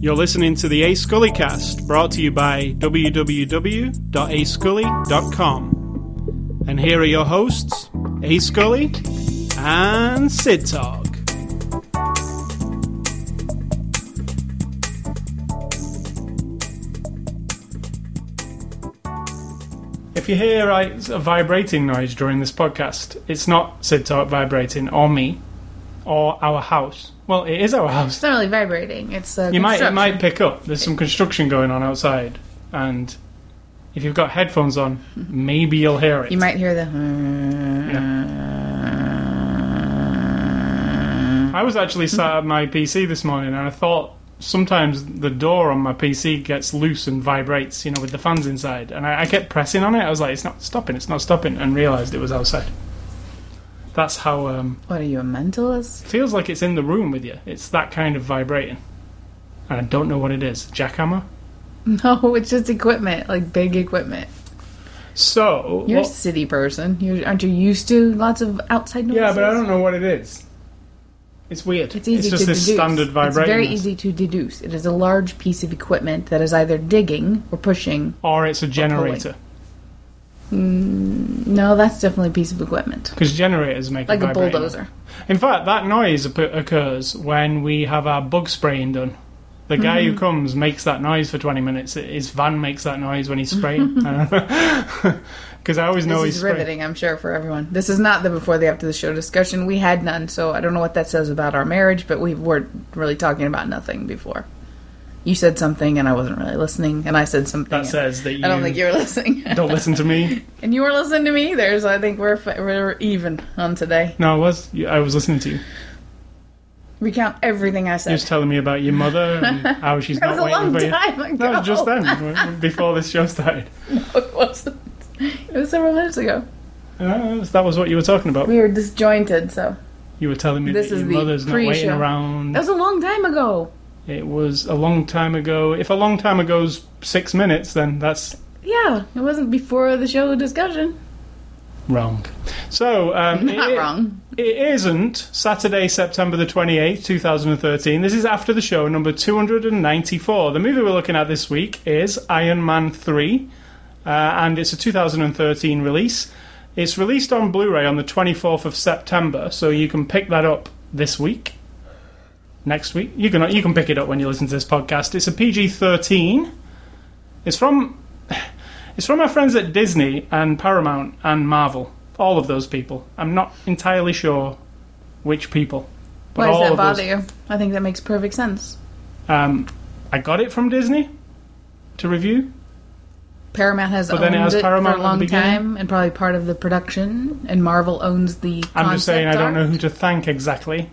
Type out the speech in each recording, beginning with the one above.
You're listening to the A Scully cast, brought to you by www.ascully.com. And here are your hosts, A Scully and Sid Talk. If you hear a a vibrating noise during this podcast, it's not Sid Talk vibrating or me or our house. Well, it is our house. It's not really vibrating. It's uh, You might it might pick up. There's some construction going on outside, and if you've got headphones on, maybe you'll hear it. You might hear the. I was actually sat at my PC this morning, and I thought sometimes the door on my PC gets loose and vibrates, you know, with the fans inside, and I, I kept pressing on it. I was like, "It's not stopping! It's not stopping!" and realised it was outside. That's how um, What are you, a mentalist? feels like it's in the room with you. It's that kind of vibrating, and I don't know what it is. Jackhammer. No, it's just equipment, like big equipment. So You're a city person. You're, aren't you used to lots of outside noises? Yeah, but I don't know what it is. It's weird. It's easy just to this deduce. standard vibrating. It's very easy to deduce. It is a large piece of equipment that is either digging or pushing. Or it's a generator. No, that's definitely a piece of equipment, Because generators make a like a vibrating bulldozer. In fact, that noise occurs when we have our bug spraying done. The guy Mm-hmm. who comes makes that noise for 20 minutes. His van makes that noise when he's spraying. Because I always know This he's is riveting, I'm sure, for everyone. This is not the before the after the show discussion. We had none, so I don't know what that says about our marriage, but we weren't really talking about nothing before. You said something, and I wasn't really listening, and I said something. That says that you, I don't think you were listening. don't listen to me. and you weren't listening to me either, so I think we're, we're even on today. No, I was. I was listening to you. Recount everything I said. You said. was telling me about your mother and how she's That not was a waiting long for you. ago. That was just then, before this show started. No, it wasn't. It was several minutes ago. Uh, that was what you were talking about. We were disjointed, so. You were telling me This that is your the mother's not waiting around. That was a long time ago. It was a long time ago. If a long time ago's six minutes, then that's Yeah, it wasn't before the show discussion. wrong. So, um, Not it- wrong. It isn't Saturday, September the 28th, 2013. This is after the show, number 294. The movie we're looking at this week is Iron Man 3, uh, and it's a 2013 release. It's released on Blu ray on the 24th of September, so you can pick that up this week. Next week. You can, you can pick it up when you listen to this podcast. It's a PG 13. It's from. It's from our friends at Disney and Paramount and Marvel. All of those people. I'm not entirely sure which people. But Why does all that bother those, you? I think that makes perfect sense. Um, I got it from Disney to review. Paramount has But then owned it it Paramount for a long time and probably part of the production, and Marvel owns the. I'm just saying I don't know who to thank exactly.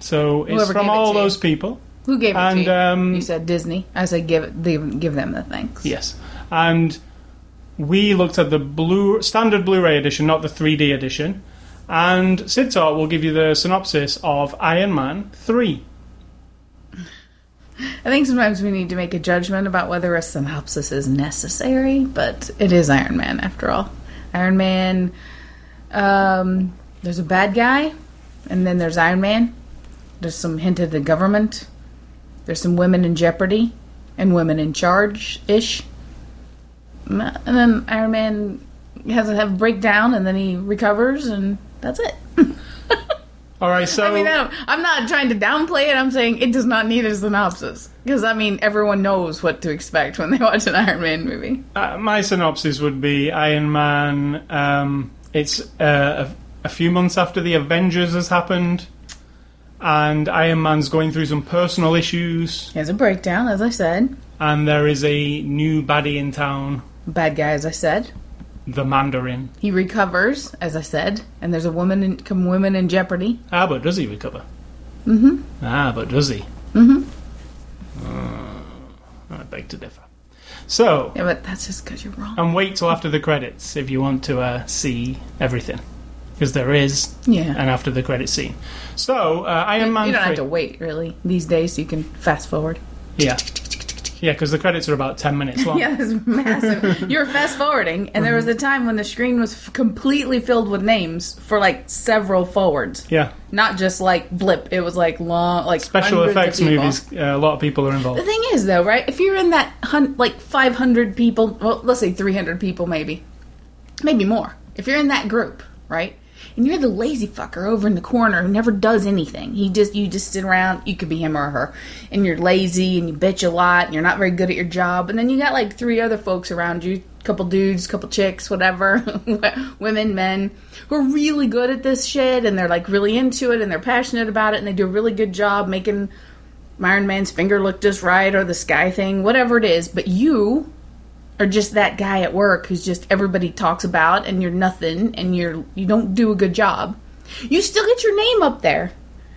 So it's Whoever from gave it all you. those people. Who gave it And to you? um, you said Disney. I said give it, give, them the thanks. yes, and we looked at the blue standard Blu-ray edition, not the 3D edition. And Sid Talk will give you the synopsis of Iron Man 3. I think sometimes we need to make a judgment about whether a synopsis is necessary, but it is Iron Man after all. Iron Man. Um, there's a bad guy, and then there's Iron Man. There's some hint of the government. There's some women in jeopardy and women in charge ish. And then Iron Man has a have a breakdown, and then he recovers, and that's it. All right, so I mean, I I'm not trying to downplay it. I'm saying it does not need a synopsis because I mean everyone knows what to expect when they watch an Iron Man movie. Uh, my synopsis would be Iron Man. Um, it's uh, a, a few months after the Avengers has happened, and Iron Man's going through some personal issues, He has a breakdown, as I said. and there is a new baddie in town, Bad guy, as I said. The Mandarin. He recovers, as I said, and there's a woman in come women in jeopardy. Ah, but does he recover? Mm-hmm. Ah, but does he? Mm-hmm. Uh, I beg to differ. So, Yeah, but that's just because you're wrong. and wait till after the credits if you want to uh, see everything, because there is Yeah. an after the credit scene. So, uh, Iron Man you don't 3. have to wait really these days. You can fast forward. Yeah. Yeah, because the credits are about ten minutes long. Yeah, it's massive. You're fast forwarding, and there was a time when the screen was f- completely filled with names for like several forwards, Yeah. not just like blip. It was like long, like Special hundreds of effects people. movies, uh, a lot of people are involved. The thing is, though, right? If you're in that hun- like 500 people, well, let's say 300 people, maybe, maybe more. If you're in that group, right? And you're the lazy fucker over in the corner who never does anything. He just you just sit around. You could be him or her, and you're lazy and you bitch a lot and you're not very good at your job. And then you got like three other folks around you, couple dudes, couple chicks, whatever, women, men, who are really good at this shit and they're like really into it and they're passionate about it and they do a really good job making Iron Man's finger look just right or the sky thing, whatever it is, but you are just that guy at work who's just everybody talks about and you're nothing and you're you don't do a good job. You still get your name up there.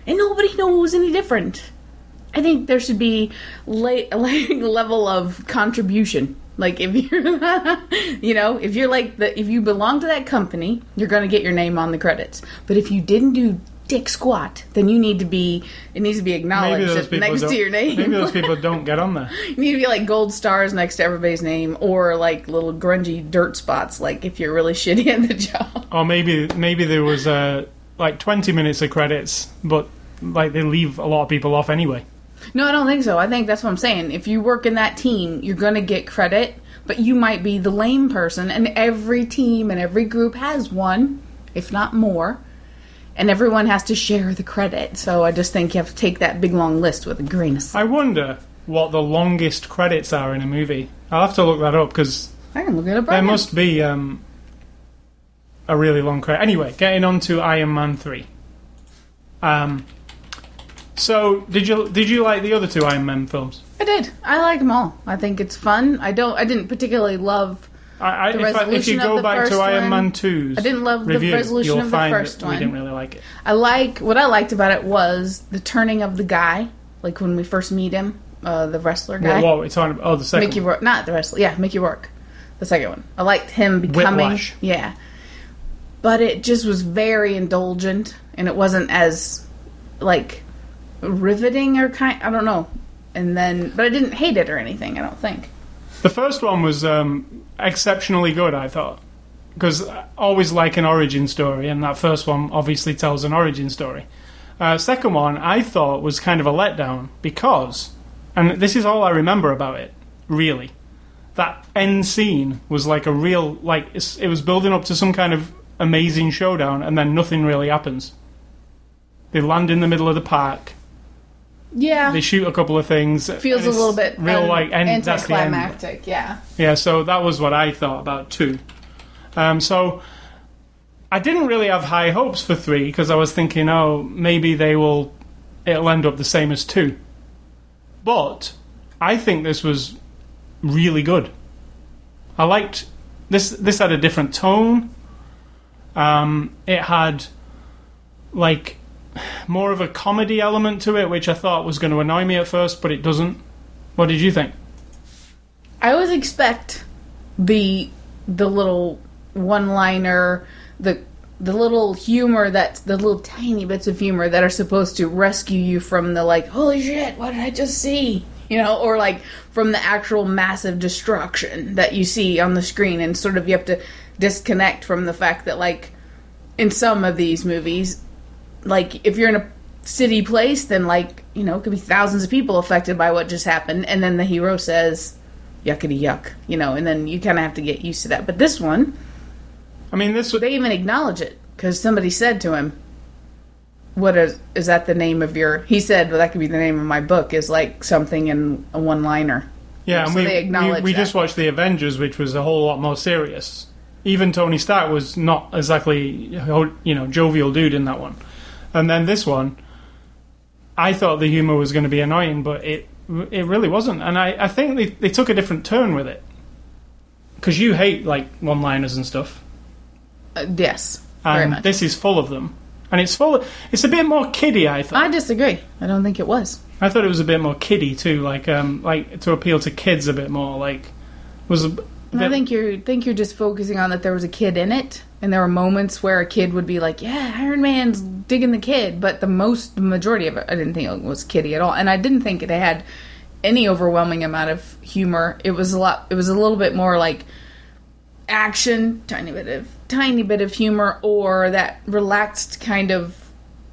And nobody knows any different. I think there should be like level of contribution. Like if you're, you know, if you're like the if you belong to that company, you're going to get your name on the credits. But if you didn't do dick squat, then you need to be it needs to be acknowledged those that people next to your name. Maybe those people don't get on there. you need to be like gold stars next to everybody's name, or like little grungy dirt spots. Like if you're really shitty at the job. Or maybe maybe there was uh, like twenty minutes of credits, but like they leave a lot of people off anyway. No, I don't think so. I think that's what I'm saying. If you work in that team, you're going to get credit, but you might be the lame person, and every team and every group has one, if not more, and everyone has to share the credit. So I just think you have to take that big long list with a grain of salt. I wonder what the longest credits are in a movie. I'll have to look that up because I can look it up right there now. must be um, a really long credit. Anyway, getting on to Iron Man three. Um, so did you did you like the other two Iron Man films? I did. I like them all. I think it's fun. I don't. I didn't particularly love. I, I, The if, I, if you go back to Iron Man 2's I didn't love the review, resolution of the first one. We didn't really like it. I like what I liked about it was the turning of the guy. Like when we first meet him, uh, the wrestler guy. What, what we talking about? Oh, the second. Mickey Rourke, not the wrestler. Yeah, Mickey Rourke, the second one. I liked him becoming. Whiplash. Yeah, but it just was very indulgent, and it wasn't as like riveting or kind. I don't know. And then, but I didn't hate it or anything. I don't think. The first one was um, exceptionally good, I thought, because I always like an origin story, and that first one obviously tells an origin story. Uh, second one, I thought was kind of a letdown because, and this is all I remember about it, really. That end scene was like a real, like it was building up to some kind of amazing showdown, and then nothing really happens. They land in the middle of the park. Yeah, They shoot a couple of things. feels a little bit real un- like end. That's the end. Yeah. Yeah, so that was what I thought about two. Um, so I didn't really have high hopes for three because I was thinking, oh, maybe they will, it'll end up the same as two. But I think this was really good. I liked this. This had a different tone. Um, it had like more of a comedy element to it, which I thought was going to annoy me at first, but it doesn't. What did you think? I always expect the the little one liner, the the little humor that the little tiny bits of humor that are supposed to rescue you from the like, holy shit, what did I just see? You know, or like from the actual massive destruction that you see on the screen and sort of you have to disconnect from the fact that like in some of these movies, like if you're in a city place, then like, you know, it could be thousands of people affected by what just happened and then the hero says yuckity yuck, you know, and then you kind of have to get used to that. But this one, I mean, this they even acknowledge it because somebody said to him, "What is is that the name of your?" He said, "Well, that could be the name of my book." Is like something in a one liner. Yeah, and we, we, we just watched the Avengers, which was a whole lot more serious. Even Tony Stark was not exactly you know jovial dude in that one, and then this one, I thought the humor was going to be annoying, but it it really wasn't, and I, I think they, they took a different turn with it. Because you hate like one liners and stuff, Uh, yes, very and much. this is full of them, and it's full. Of, it's a bit more kiddie. I thought. I disagree. I don't think it was. I thought it was a bit more kiddie too, like um, like to appeal to kids a bit more. Like was a And I think you're think you're just focusing on that there was a kid in it, and there were moments where a kid would be like, "Yeah, Iron Man's digging the kid," but the most the majority of it, I didn't think it was kiddie at all, and I didn't think they had any overwhelming amount of humor. It was a lot. It was a little bit more like action, tiny bit of tiny bit of humor, or that relaxed kind of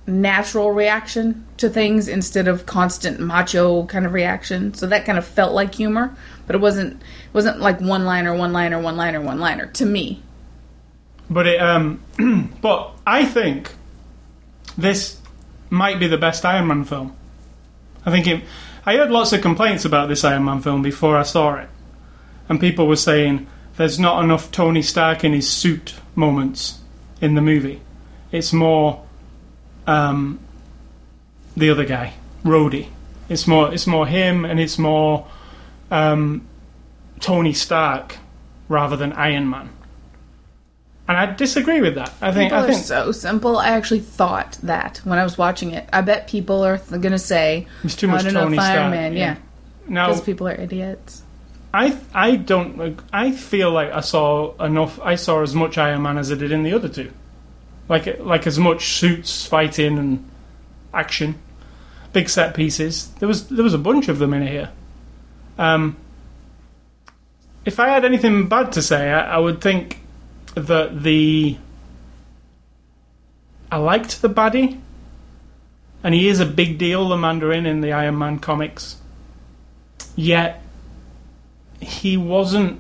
natural reaction to things instead of constant macho kind of reaction. So that kind of felt like humor, but it wasn't it wasn't like one liner, one liner, one liner, one liner to me. But it, um, but I think this might be the best Iron Man film. I think it. I heard lots of complaints about this Iron Man film before I saw it, and people were saying there's not enough Tony Stark in his suit moments in the movie. It's more um, the other guy, Rhodey. It's more it's more him, and it's more um, Tony Stark rather than Iron Man. And I disagree with that. I think People I think so simple. I actually thought that when I was watching it. I bet people are th- gonna say It's too much Tony Iron Stark, Man. yeah. Yeah, because people are idiots. I I don't I feel like I saw enough. I saw as much Iron Man as I did in the other two, like like as much suits, fighting, and action, big set pieces. There was there was a bunch of them in here. Um, if I had anything bad to say, I, I would think that the I liked the baddie, and he is a big deal, the Mandarin in the Iron Man comics. Yet he wasn't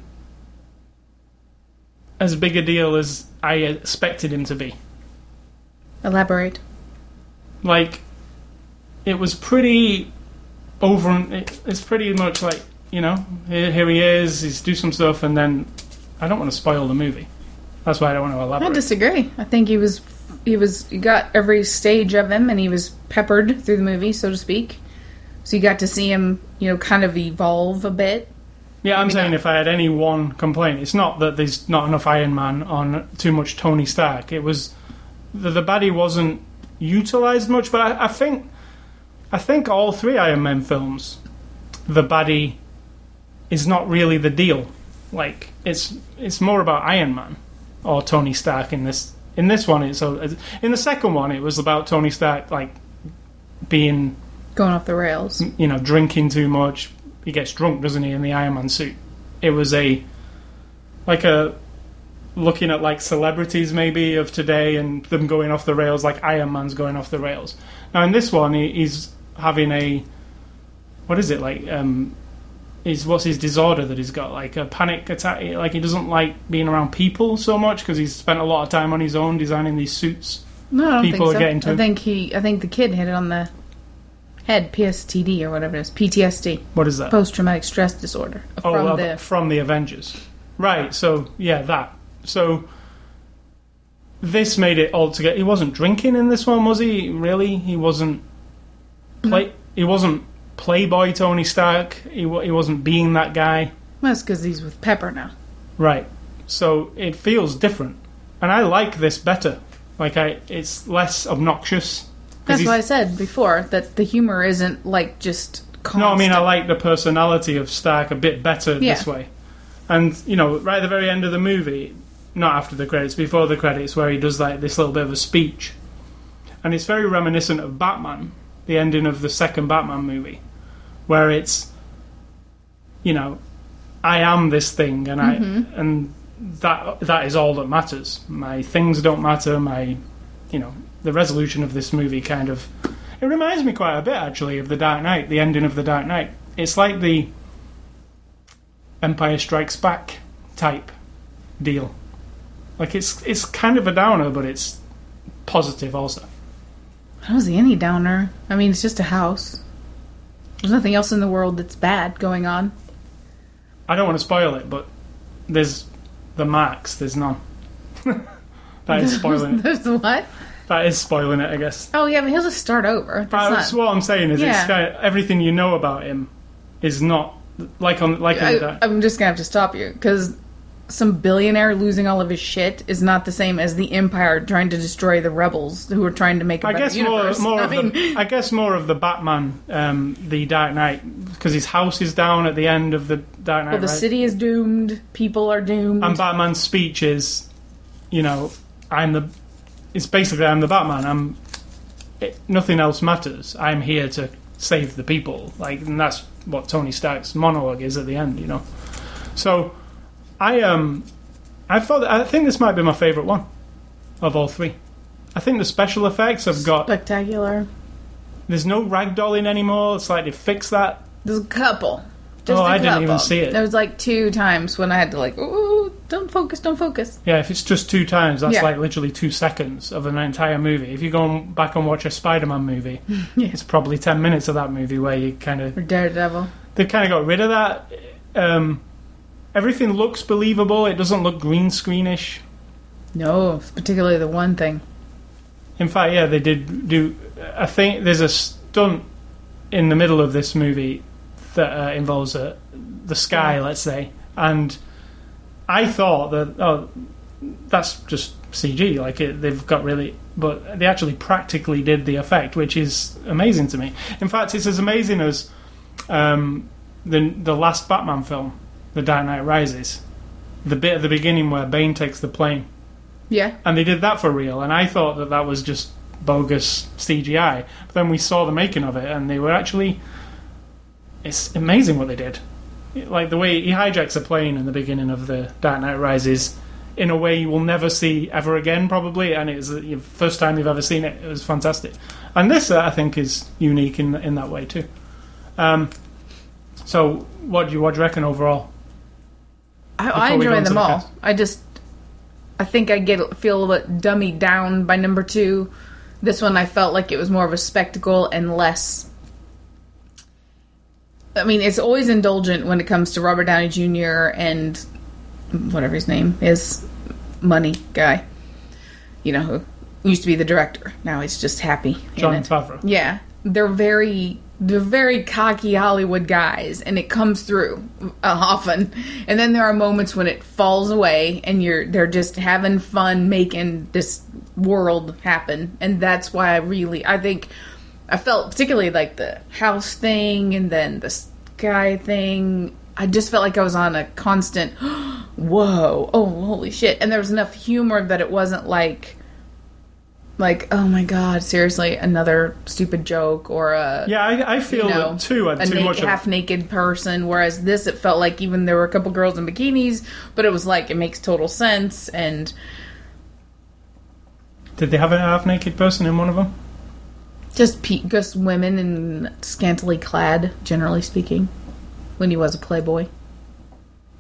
as big a deal as I expected him to be. Elaborate. Like, it was pretty over. It, it's pretty much like you know, here, here he is. He's do some stuff, and then I don't want to spoil the movie. That's why I don't want to elaborate I disagree. I think he was he was you got every stage of him, and he was peppered through the movie, so to speak. So you got to see him, you know, kind of evolve a bit. Yeah, I'm saying if I had any one complaint, it's not that there's not enough Iron Man on too much Tony Stark. It was the, the baddie wasn't utilized much, but I, I think I think all three Iron Man films, the baddie is not really the deal. Like it's it's more about Iron Man or Tony Stark in this. In this one, it's so in the second one, it was about Tony Stark like being Going off the rails. you know, drinking too much. He gets drunk, doesn't he, in the Iron Man suit? It was a like a looking at like celebrities maybe of today and them going off the rails, like Iron Man's going off the rails. Now in this one, he, he's having a what is it like? Um, is what's his disorder that he's got? Like a panic attack? Like he doesn't like being around people so much because he's spent a lot of time on his own designing these suits. No, I don't People are think so. getting to I think he. I think the kid hit it on the head. PSTD or whatever it is. PTSD. What is that? Post traumatic stress disorder. Oh, From well, the from the Avengers. Right, so, yeah, that. So, this made it all together. He wasn't drinking in this one, was he? Really? He wasn't. Play, He wasn't Playboy Tony Stark. He, he wasn't being that guy. well, that's because he's with Pepper now. Right. So, it feels different. And I like this better. Like, I, it's less obnoxious. That's why I said before that the humor isn't like just. Constant. No, I mean I like the personality of Stark a bit better this way. And you know, right at the very end of the movie, not after the credits, before the credits, where he does like this little bit of a speech, and it's very reminiscent of Batman, the ending of the second Batman movie, where it's, you know, I am this thing, and I mm-hmm. and that that is all that matters. My things don't matter. My, you know, the resolution of this movie kind of it reminds me quite a bit, actually, of The Dark Knight, the ending of The Dark Knight. It's like the Empire Strikes Back type deal. Like it's it's kind of a downer, but it's positive also. I don't see any downer. I mean, it's just a house. There's nothing else in the world that's bad going on. I don't want to spoil it, but there's the marks. There's none. that is spoiling it. There's what? That is spoiling it, I guess. Oh yeah, but he'll just start over. That's not. what I'm saying is, Yeah. kind of, everything you know about him is not like on like on the I. I'm just gonna have to stop you because some billionaire losing all of his shit is not the same as the Empire trying to destroy the rebels who are trying to make a I better guess more, universe. more I of mean, the, I guess more of the Batman, um, the Dark Knight, because his house is down at the end of the Dark Knight. well, the right? city is doomed. People are doomed. and Batman's speech is, you know, I'm the. It's basically I'm the Batman. I'm. It, nothing else matters. I'm here to save the people. Like, and that's what Tony Stark's monologue is at the end, you know. So, I um, I thought I think this might be my favorite one of all three. I think the special effects have got. Spectacular. There's no ragdolling anymore. It's like they fixed that. There's a couple. Just Oh, I didn't even see it. There was like two times when I had to like, ooh, don't focus, don't focus. Yeah, if it's just two times, that's Yeah. like literally two seconds of an entire movie. If you go back and watch a Spider-Man movie, Yeah. it's probably ten minutes of that movie where you kind of Daredevil. they kind of got rid of that. Um, everything looks believable. It doesn't look green screenish. No, particularly the one thing. In fact, yeah, they did do. I think there's a stunt in the middle of this movie that uh, involves uh, the sky, let's say, and I thought that oh, that's just CG. Like it, they've got really, but they actually practically did the effect, which is amazing to me. In fact, it's as amazing as um, the the last Batman film, The Dark Knight Rises. The bit at the beginning where Bane takes the plane Yeah. and they did that for real. And I thought that that was just bogus CGI. But then we saw the making of it, and they were actually. It's amazing what they did. Like the way he hijacks a plane in the beginning of the Dark Knight Rises, in a way you will never see ever again, probably. And it was the first time you've ever seen it. It was fantastic. And this, uh, I think, is unique in in that way too. Um, so, what do you what do you reckon overall? I, I Before we go enjoy them the all. I just, I think I get feel a little bit dummied down by number two. This one I felt like it was more of a spectacle and less. I mean, it's always indulgent when it comes to Robert Downey Jr. and whatever his name is, Money guy. You know who used to be the director. Now he's just happy. Jon. Favreau. Yeah, they're very they're very cocky Hollywood guys, and it comes through uh, often. And then there are moments when it falls away, and you're they're just having fun making this world happen, and that's why I really I think I felt particularly like the house thing, and then the sky thing. I just felt like I was on a constant, whoa, oh holy shit, and there was enough humor that it wasn't like like oh my god seriously another stupid joke or a Yeah, I, I feel you know, too. a too of half naked person whereas this it felt like even there were a couple girls in bikinis but it was like it makes total sense and Did they have a half naked person in one of them? just pe- just women and scantily clad generally speaking when he was a playboy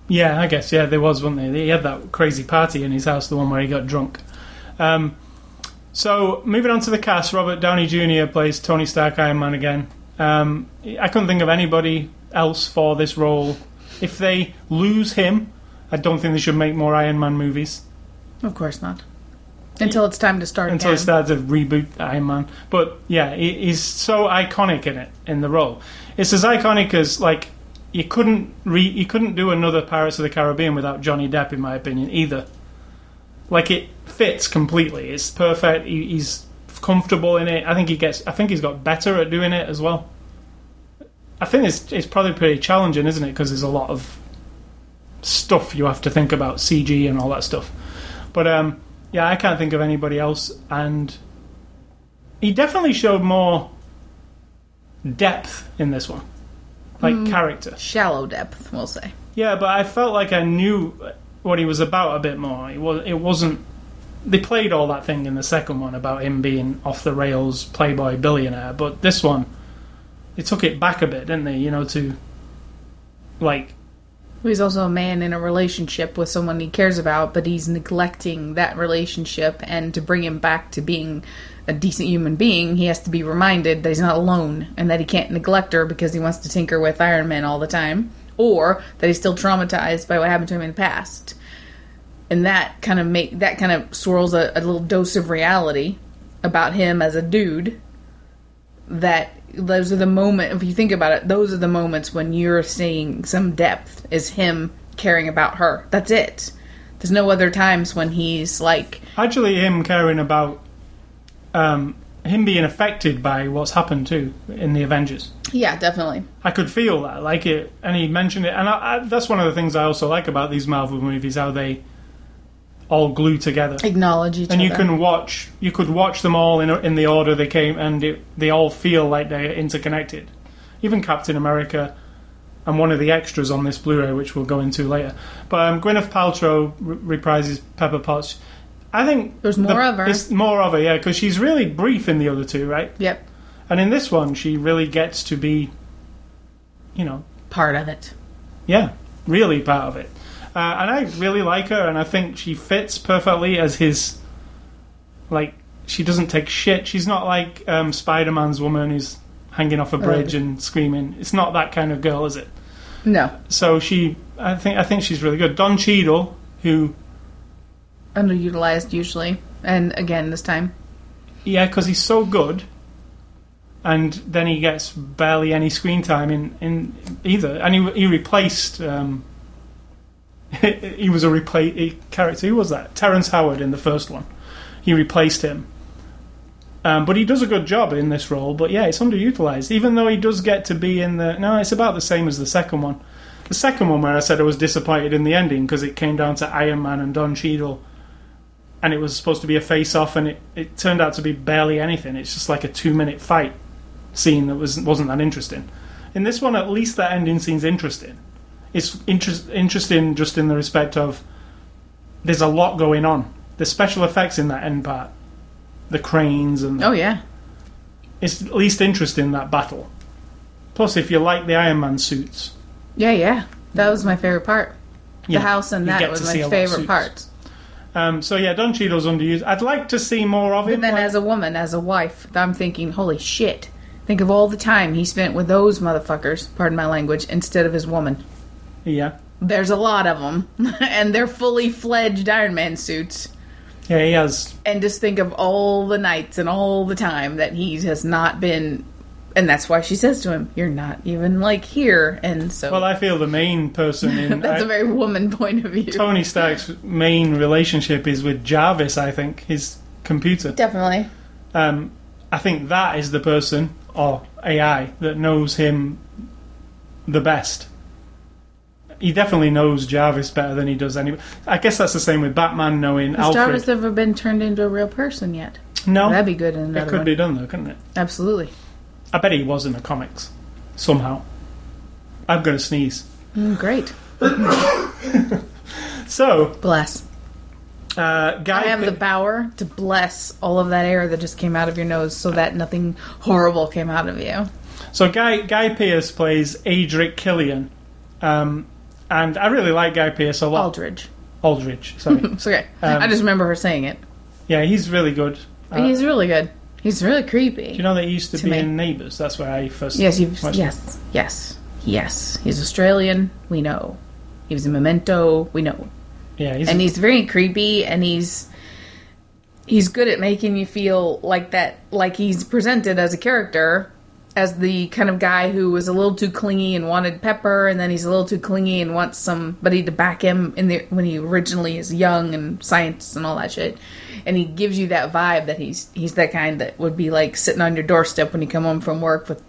Yeah, I guess. Yeah, there was, wasn't there? He had that crazy party in his house, the one where he got drunk. Um, so, moving on to the cast, Robert Downey Jr. plays Tony Stark Iron Man again. Um, I couldn't think of anybody else for this role. If they lose him, I don't think they should make more Iron Man movies of course not until it's time to start until again. it starts to reboot Iron Man. But yeah, he's so iconic in it in the role. It's as iconic as like you couldn't re- you couldn't do another Pirates of the Caribbean without Johnny Depp, in my opinion, either. Like it fits completely. It's perfect. He, he's comfortable in it. I think he gets. I think he's got better at doing it as well. I think it's it's probably pretty challenging, isn't it? Because there's a lot of stuff you have to think about, CG and all that stuff. But um, yeah, I can't think of anybody else, and he definitely showed more depth in this one, like character. shallow depth we'll say Yeah, but I felt like I knew what he was about a bit more. It was. It wasn't. They played all that thing in the second one about him being off the rails playboy billionaire, but this one, they took it back a bit, didn't they? You know, to like He's also a man in a relationship with someone he cares about, but he's neglecting that relationship. And to bring him back to being a decent human being, he has to be reminded that he's not alone and that he can't neglect her because he wants to tinker with Iron Man all the time, or that he's still traumatized by what happened to him in the past. And that kind of make that kind of swirls a, a little dose of reality about him as a dude that those are the moment if you think about it those are the moments when you're seeing some depth is him caring about her. That's it. There's no other times when he's like actually him caring about um, him being affected by what's happened too in the Avengers. yeah definitely. I could feel that, like it, and he mentioned it, and I, I, that's one of the things I also like about these Marvel movies, how they all glued together. Acknowledge each and you can watch you could watch them all in in the order they came and it, they all feel like they're interconnected even captain america and one of the extras on this blu-ray which we'll go into later but um, gwyneth paltrow re- reprises pepper potts i think There's more of her. it's more of her yeah because she's really brief in the other two right Yep. and in this one she really gets to be you know Part of it. yeah, really part of it. Uh, and I really like her, and I think she fits perfectly as his. Like, she doesn't take shit. She's not like um, Spider Man's woman who's hanging off a bridge and screaming. It's not that kind of girl, is it? No. So she, I think, I think she's really good. Don Cheadle, who, Underutilized usually. And again this time. yeah, because he's so good, and then he gets barely any screen time in, in either. And he, he replaced. Um, he was a replace character. Who was that? Terrence Howard in the first one. He replaced him. Um, but he does a good job in this role. But yeah, it's underutilized. Even though he does get to be in the. No, it's about the same as the second one. The second one, where I said I was disappointed in the ending because it came down to Iron Man and Don Cheadle, and it was supposed to be a face-off, and it, it turned out to be barely anything. It's just like a two-minute fight scene that was wasn't that interesting. In this one, at least that ending scene's interesting. It's interest, interesting just in the respect of there's a lot going on. The special effects in that end part, the cranes, and Oh yeah. it's at least interesting that battle. Plus, if you like the Iron Man suits, Yeah, yeah. That was my favorite part. The know, house and that was my see a lot of favorite part. Um, so yeah, Don Cheadle's underused. I'd like to see more of him. But then, like- as a woman, as a wife, I'm thinking, holy shit. Think of all the time he spent with those motherfuckers, pardon my language, instead of his woman. Yeah, There's a lot of them, and they're fully fledged Iron Man suits. yeah, he has. And just think of all the nights and all the time that he has not been. And that's why she says to him, You're not even like here. And so Well, I feel the main person in that's I- a very woman point of view. Tony Stark's main relationship is with Jarvis. I think his computer. Definitely. Um, I think that is the person or AI that knows him the best. He definitely knows Jarvis better than he does any. I guess that's the same with Batman knowing Has Alfred. Jarvis ever been turned into a real person yet? no, That'd be good in it another could one. be done though, couldn't it? Absolutely. I bet he was in the comics somehow. I'm going to sneeze. Mm, great. So, Bless. uh, Guy. I have Pe- the power to bless all of that air that just came out of your nose so that nothing horrible came out of you. So Guy Guy Pearce plays Adric Killian, um, and I really like Guy Pearce a lot. Aldrich. Aldrich, sorry. It's okay. Um, I just remember her saying it. yeah, he's really good. Uh, He's really good. He's really creepy. do you know that he used to, to be me. in Neighbours? That's where I first. yes, you've, yes, yes, yes. He's Australian. We know. He was in Memento. We know. Yeah, he's, and he's very creepy and he's he's good at making you feel like that like he's presented as a character as the kind of guy who was a little too clingy and wanted pepper and then he's a little too clingy and wants somebody to back him in the when he originally is young and science and all that shit and he gives you that vibe that he's he's that kind that would be like sitting on your doorstep when you come home from work with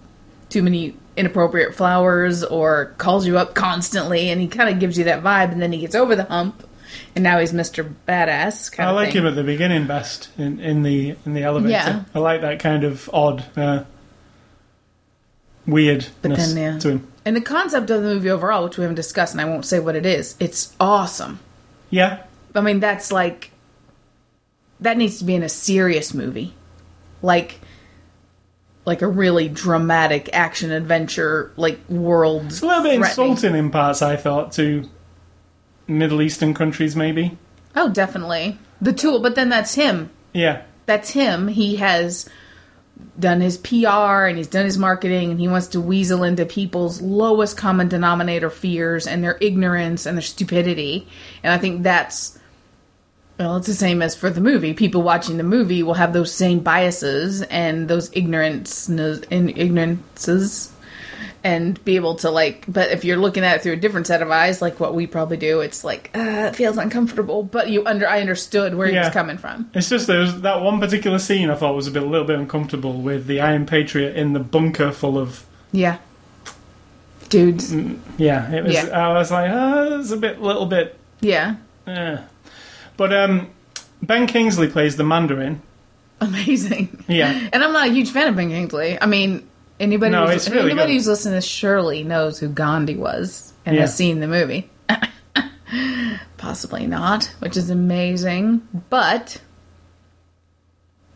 too many inappropriate flowers or calls you up constantly and he kind of gives you that vibe and then he gets over the hump and now he's Mr. Badass kind I like him at the beginning best in, in the in the elevator. Yeah. I like that kind of odd, uh, weirdness But then, yeah. to him. And the concept of the movie overall, which we haven't discussed and I won't say what it is, it's awesome. Yeah, I mean, that's like that needs to be in a serious movie. Like like a really dramatic action adventure like world. it's a little bit insulting in parts. I thought to Middle Eastern countries, maybe. Oh, definitely. The tool, but then that's him. Yeah, that's him. He has done his PR and he's done his marketing and he wants to weasel into people's lowest common denominator fears and their ignorance and their stupidity. And I think that's well, it's the same as for the movie. People watching the movie will have those same biases and those ignorance and ignorances and be able to like but if you're looking at it through a different set of eyes like what we probably do it's like uh, it feels uncomfortable but you under i understood where he was coming from It's just there was that one particular scene I thought was a bit a little bit uncomfortable with the Iron Patriot in the bunker full of Yeah. Dudes. yeah. It was Yeah. I was like, oh, it's a bit little bit. Yeah. Eh. But um, Ben Kingsley plays the Mandarin. Amazing. Yeah. And I'm not a huge fan of Ben Kingsley. I mean, anybody No, who's, really anybody good. who's listening to this surely knows who Gandhi was and Yeah. has seen the movie. Possibly not, which is amazing. But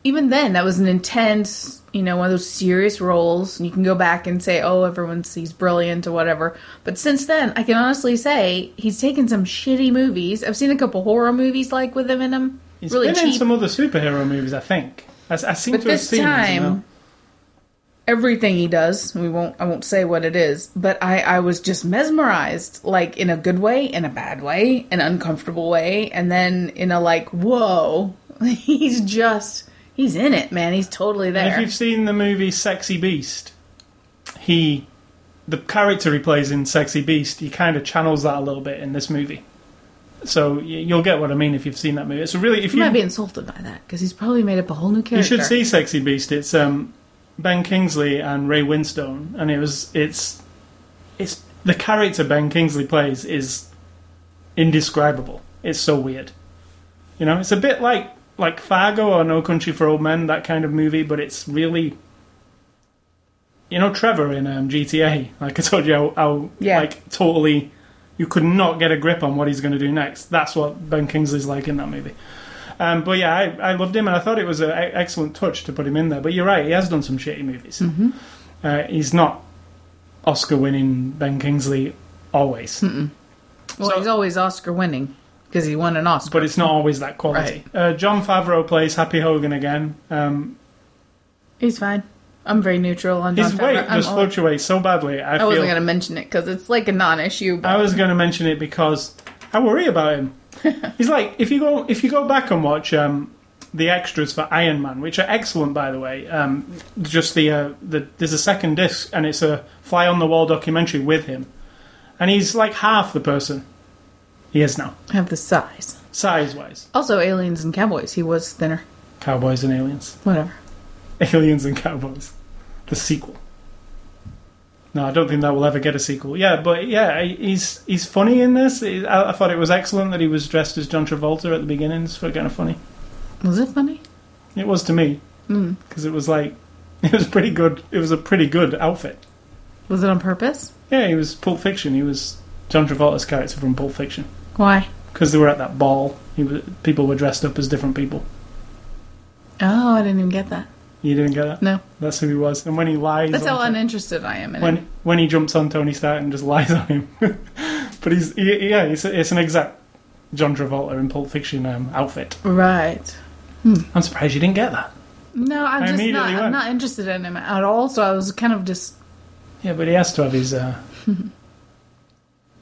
even then, that was an intense, you know, one of those serious roles. And you can go back and say, oh, everyone sees brilliant or whatever. But since then, I can honestly say he's taken some shitty movies. I've seen a couple horror movies like with him in them. He's really been cheap. in some other superhero movies, I think. I, I seem But to have seen time. Everything he does, we won't. I won't say what it is, but I, I was just mesmerized, like in a good way, in a bad way, an uncomfortable way, and then in a like, whoa, he's just, he's in it, man. He's totally And if you've seen the movie Sexy Beast, he, the character he plays in Sexy Beast, he kind of channels that a little bit in this movie. So you'll get what I mean if you've seen that movie. It's a really if You you might be insulted by that because he's probably made up a whole new character. you should see Sexy Beast. It's um, Ben Kingsley and Ray Winstone, and it was it's it's the character Ben Kingsley plays is indescribable. It's so weird. You know, it's a bit like like Fargo or No Country for Old Men, that kind of movie, but it's really you know Trevor in um, GTA. Like I told you, how, how Yeah. like totally you could not get a grip on what he's going to do next. That's what Ben Kingsley's like in that movie. Um, but yeah, I, I loved him, and I thought it was an excellent touch to put him in there. But you're right, he has done some shitty movies. Mm-hmm. Uh, he's not Oscar-winning Ben Kingsley always, well, so- he's always Oscar winning because he won an Oscar. but it's not always that quality. Uh, Jon Favreau plays Happy Hogan again. Um, he's fine. I'm very neutral on Jon his weight Favreau. I'm just all- fluctuates so badly. I, I wasn't going to mention it because it's like a non-issue. But I was going to mention it because I worry about him. He's like if you go if you go back and watch um, the extras for Iron Man, which are excellent by the way. Um, just the uh, the there's a second disc and it's a fly on the wall documentary with him, and he's like half the person he is now, have the size. size wise. Also, aliens and cowboys. He was thinner. Cowboys and aliens, Whatever. aliens and cowboys, the sequel. No, I don't think that will ever get a sequel. Yeah, but yeah, he's he's funny in this. I, I thought it was excellent that he was dressed as John Travolta at the beginning. It's kind of funny. Was it funny? It was to me Mm. because it was like it was pretty good. It was a pretty good outfit. Was it on purpose? Yeah, he was Pulp Fiction. He was John Travolta's character from Pulp Fiction Why? because they were at that ball. He was, people were dressed up as different people. Oh, I didn't even get that. You didn't get that? No. That's who he was. And when he lies, That's how uninterested I am in it. when when he jumps on Tony Stark and just lies on him. but he's he, yeah, it's, it's an exact John Travolta in Pulp Fiction um, outfit. Right. I'm surprised you didn't get that. No, I'm I just not. I'm not interested in him at all. So I was kind of just. Yeah, but he has to have his. Uh,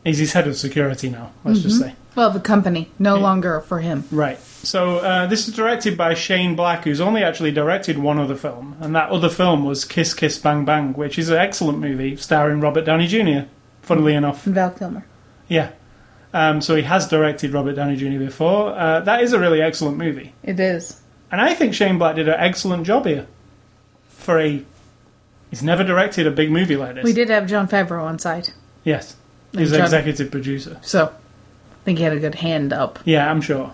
he's his head of security now. Let's just say. Well, the company no Yeah. longer for him. Right. So uh, this is directed by Shane Black, who's only actually directed one other film, and that other film was Kiss Kiss Bang Bang, which is an excellent movie starring Robert Downey Jr. Funnily enough, And Val Kilmer. yeah. Um, so he has directed Robert Downey Jr. before. Uh, that is a really excellent movie, It is. and I think Shane Black did an excellent job here. For a, he's never directed a big movie like this. We did have Jon Favreau on site, Yes, he's And John- executive producer. so I think he had a good hand up. Yeah, I'm sure.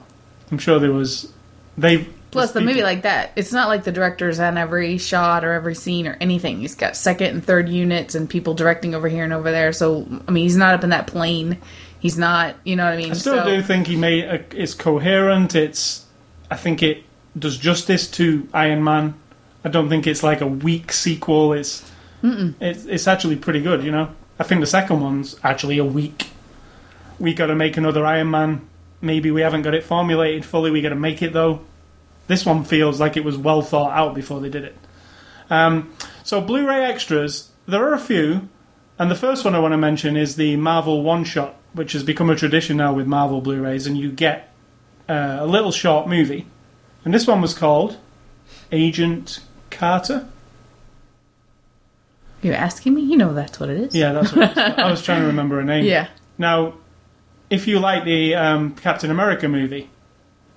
I'm sure there was. They Plus, the movie like that, it's not like the director's on every shot or every scene or anything. He's got second and third units and people directing over here and over there. So, I mean, he's not up in that plane. He's not, you know what I mean? I still so, do think he made a, uh, it's coherent. It's I think it does justice to Iron Man. I don't think it's like a weak sequel. It's it's it's actually pretty good. You know, I think the second one's actually a weak. We got to make another Iron Man. Maybe we haven't got it formulated fully. We got to make it though. This one feels like it was well thought out before they did it. Um, so Blu-ray extras, there are a few, and the first one I want to mention is the Marvel One Shot, which has become a tradition now with Marvel Blu-rays, and you get uh, a little short movie, and this one was called Agent Carter. You're asking me? You know that's what it is. Yeah, that's what it. I was trying to remember a name. Yeah. Now, if you like the um, Captain America movie,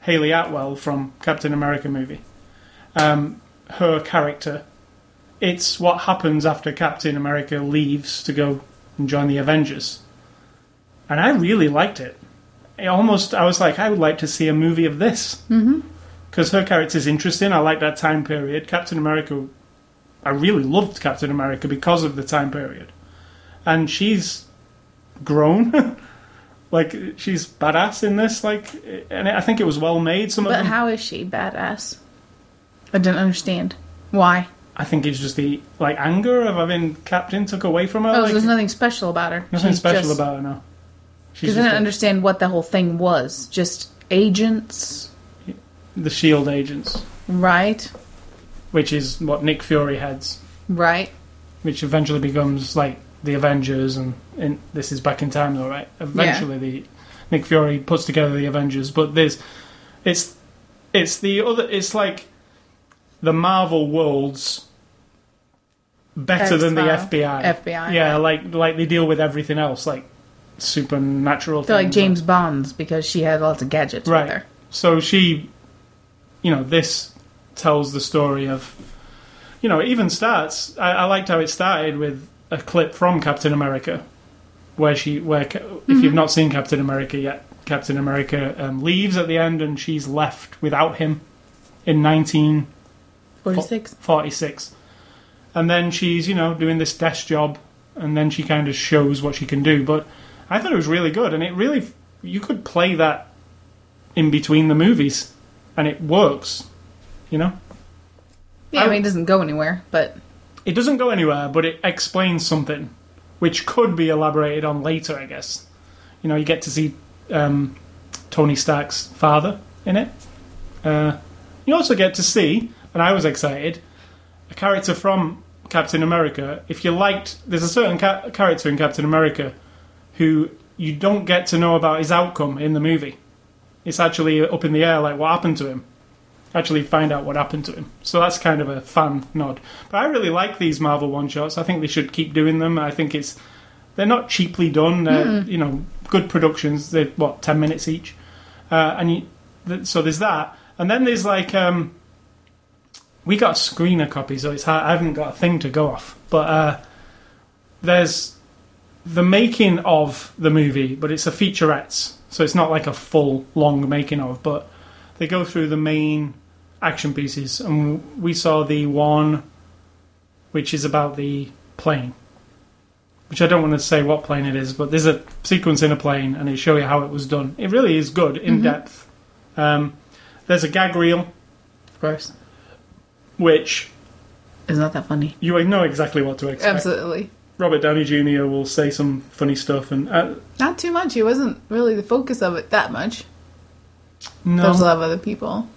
Hayley Atwell from Captain America movie, um, her character, it's what happens after Captain America leaves to go and join the Avengers. And I really liked it. it almost I was like, I would like to see a movie of this because her character is interesting. I like that time period. Captain America, I really loved Captain America because of the time period, and she's grown. like she's badass in this. Like, and I think it was well made. Some of But them. how is she badass? I didn't understand. Why? I think it's just the like anger of having Captain took away from her. Oh, like, so there's nothing special about her. nothing She's special just- about her. No, she's Because I just didn't a- understand what the whole thing was. Just agents, the Shield agents, right? which is what Nick Fury heads. Right. which eventually becomes like the Avengers, and, and this is back in time though, right? Eventually, the Nick Fury puts together the Avengers, but there's it's it's the other it's like the Marvel worlds better than the FBI. FBI, yeah, yeah. like like they deal with everything else, like supernatural. They're like. James Bond's because she had lots of gadgets Right. So she, you know, this tells the story of, you know, it even starts. I, I liked how it started with a clip from Captain America, where she, where if you've not seen Captain America yet, Captain America um, leaves at the end and she's left without him in 1946, 46. and then she's you know doing this desk job, and then she kind of shows what she can do. But I thought it was really good, and it really you could play that in between the movies, and it works. You know, Yeah, I I- mean, it doesn't go anywhere, but it doesn't go anywhere, but it explains something, which could be elaborated on later. I guess. You know, you get to see um, Tony Stark's father in it. Uh, you also get to see, and I was excited, a character from Captain America. If you liked, there's a certain ca- character in Captain America who you don't get to know about his outcome in the movie. It's actually up in the air, like what happened to him. Actually, find out what happened to him. So that's kind of a fun nod. But I really like these Marvel one shots. I think they should keep doing them. I think it's they're not cheaply done. They're you know good productions. They're what ten minutes each, uh, and you, th- so there's that. And then there's like um, we got a screener copy, so it's hard. I haven't got a thing to go off. But uh, there's the making of the movie, but it's a featurette, so it's not like a full long making of. But they go through the main action pieces, and we saw the one which is about the plane. Which I don't want to say what plane it is, but there's a sequence in a plane, and they show you how it was done. It really is good, in depth. Um, there's a gag reel, of course, which is not that funny. you know exactly what to expect. Absolutely. Robert Downey Jr. will say some funny stuff, and uh, Not too much. He wasn't really the focus of it that much. no, There's a lot of other people.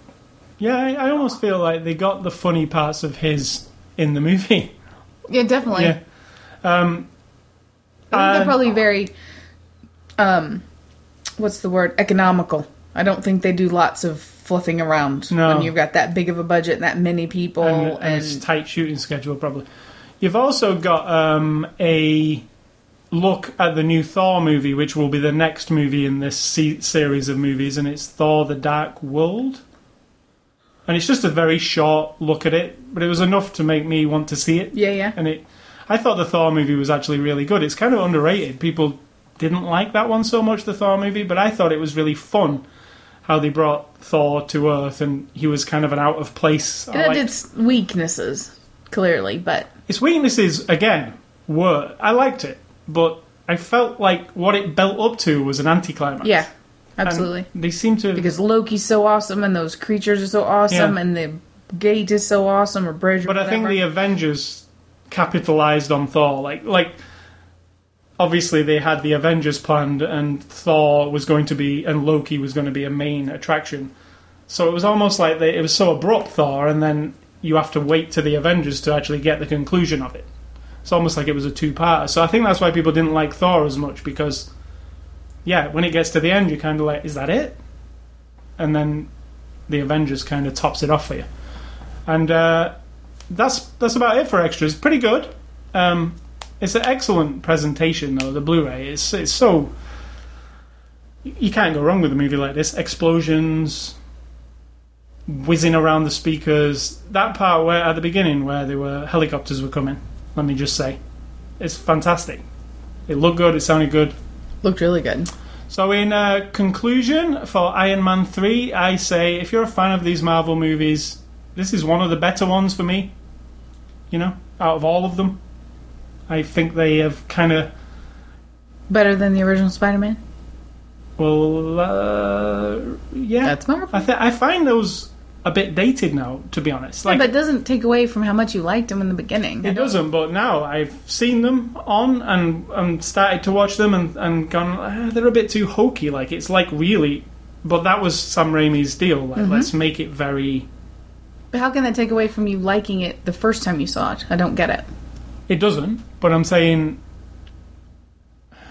Yeah, I, I almost feel like they got the funny parts of his in the movie. Yeah, definitely. yeah, um, I think they're Uh, probably very, um, what's the word? Economical. I don't think they do lots of fluffing around No. when you've got that big of a budget and that many people and, and, and it's tight shooting schedule probably. You've also got um, a look at the new Thor movie, which will be the next movie in this se- series of movies, and it's Thor: The Dark World. And it's just a very short look at it, but it was enough to make me want to see it. yeah, yeah. And it, I thought the Thor movie was actually really good. It's kind of underrated. People didn't like that one so much, the Thor movie, but I thought it was really fun how they brought Thor to Earth, and he was kind of an out of place. It had its weaknesses, clearly, but its weaknesses again were I liked it, but I felt like what it built up to was an anticlimax. yeah, And absolutely. they seem to because Loki's so awesome and those creatures are so awesome Yeah. and the gate is so awesome or bridge or But I think the Avengers capitalized on Thor. Like, like obviously they had the Avengers planned, and Thor was going to be, and Loki was going to be a main attraction. So it was almost like they, it was so abrupt Thor, and then you have to wait to the Avengers to actually get the conclusion of it. It's almost like it was a two-parter. So I think that's why people didn't like Thor as much because, yeah, when it gets to the end, you're kind of like, is that it? And then the Avengers kind of tops it off for you. And uh, that's that's about it for extras. Pretty good. Um, it's an excellent presentation, though. The Blu-ray it's it's so you can't go wrong with a movie like this. Explosions, whizzing around the speakers. That part where at the beginning where there were helicopters were coming. Let me just say, it's fantastic. It looked good. It sounded good. Looked really good. So, in uh, conclusion, for Iron Man 3, I say if you're a fan of these Marvel movies, this is one of the better ones for me. You know, out of all of them. I think they have kind of. Better than the original Spider-Man. Well, uh, yeah. That's Marvel. I, th- I find those a bit dated now, to be honest. Yeah, Like, but it doesn't take away from how much you liked them in the beginning. It doesn't, but now I've seen them on and, and started to watch them and, and gone, ah, they're a bit too hokey. Like, it's like really. But that was Sam Raimi's deal. Like, Mm-hmm. let's make it very. But how can that take away from you liking it the first time you saw it? I don't get it. It doesn't, but I'm saying.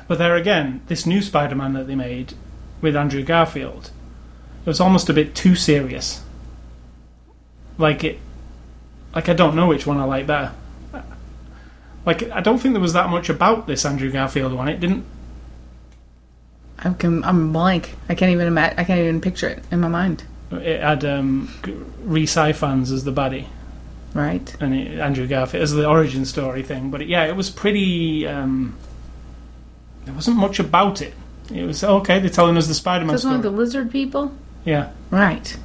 But there again, this new Spider Man that they made with Andrew Garfield, it was almost a bit too serious. Like it. Like, I don't know which one I like better. Like, I don't think there was that much about this Andrew Garfield one. It didn't I'm I'm blank. I can't even imagine. I can't even picture it in my mind. It had um, Rhys Ifans as the baddie, Right. and it, Andrew Garfield as the origin story thing. But yeah, it was pretty. Um, there wasn't much about it. It was okay. They're telling us the Spider-Man This one the lizard people. yeah, Right.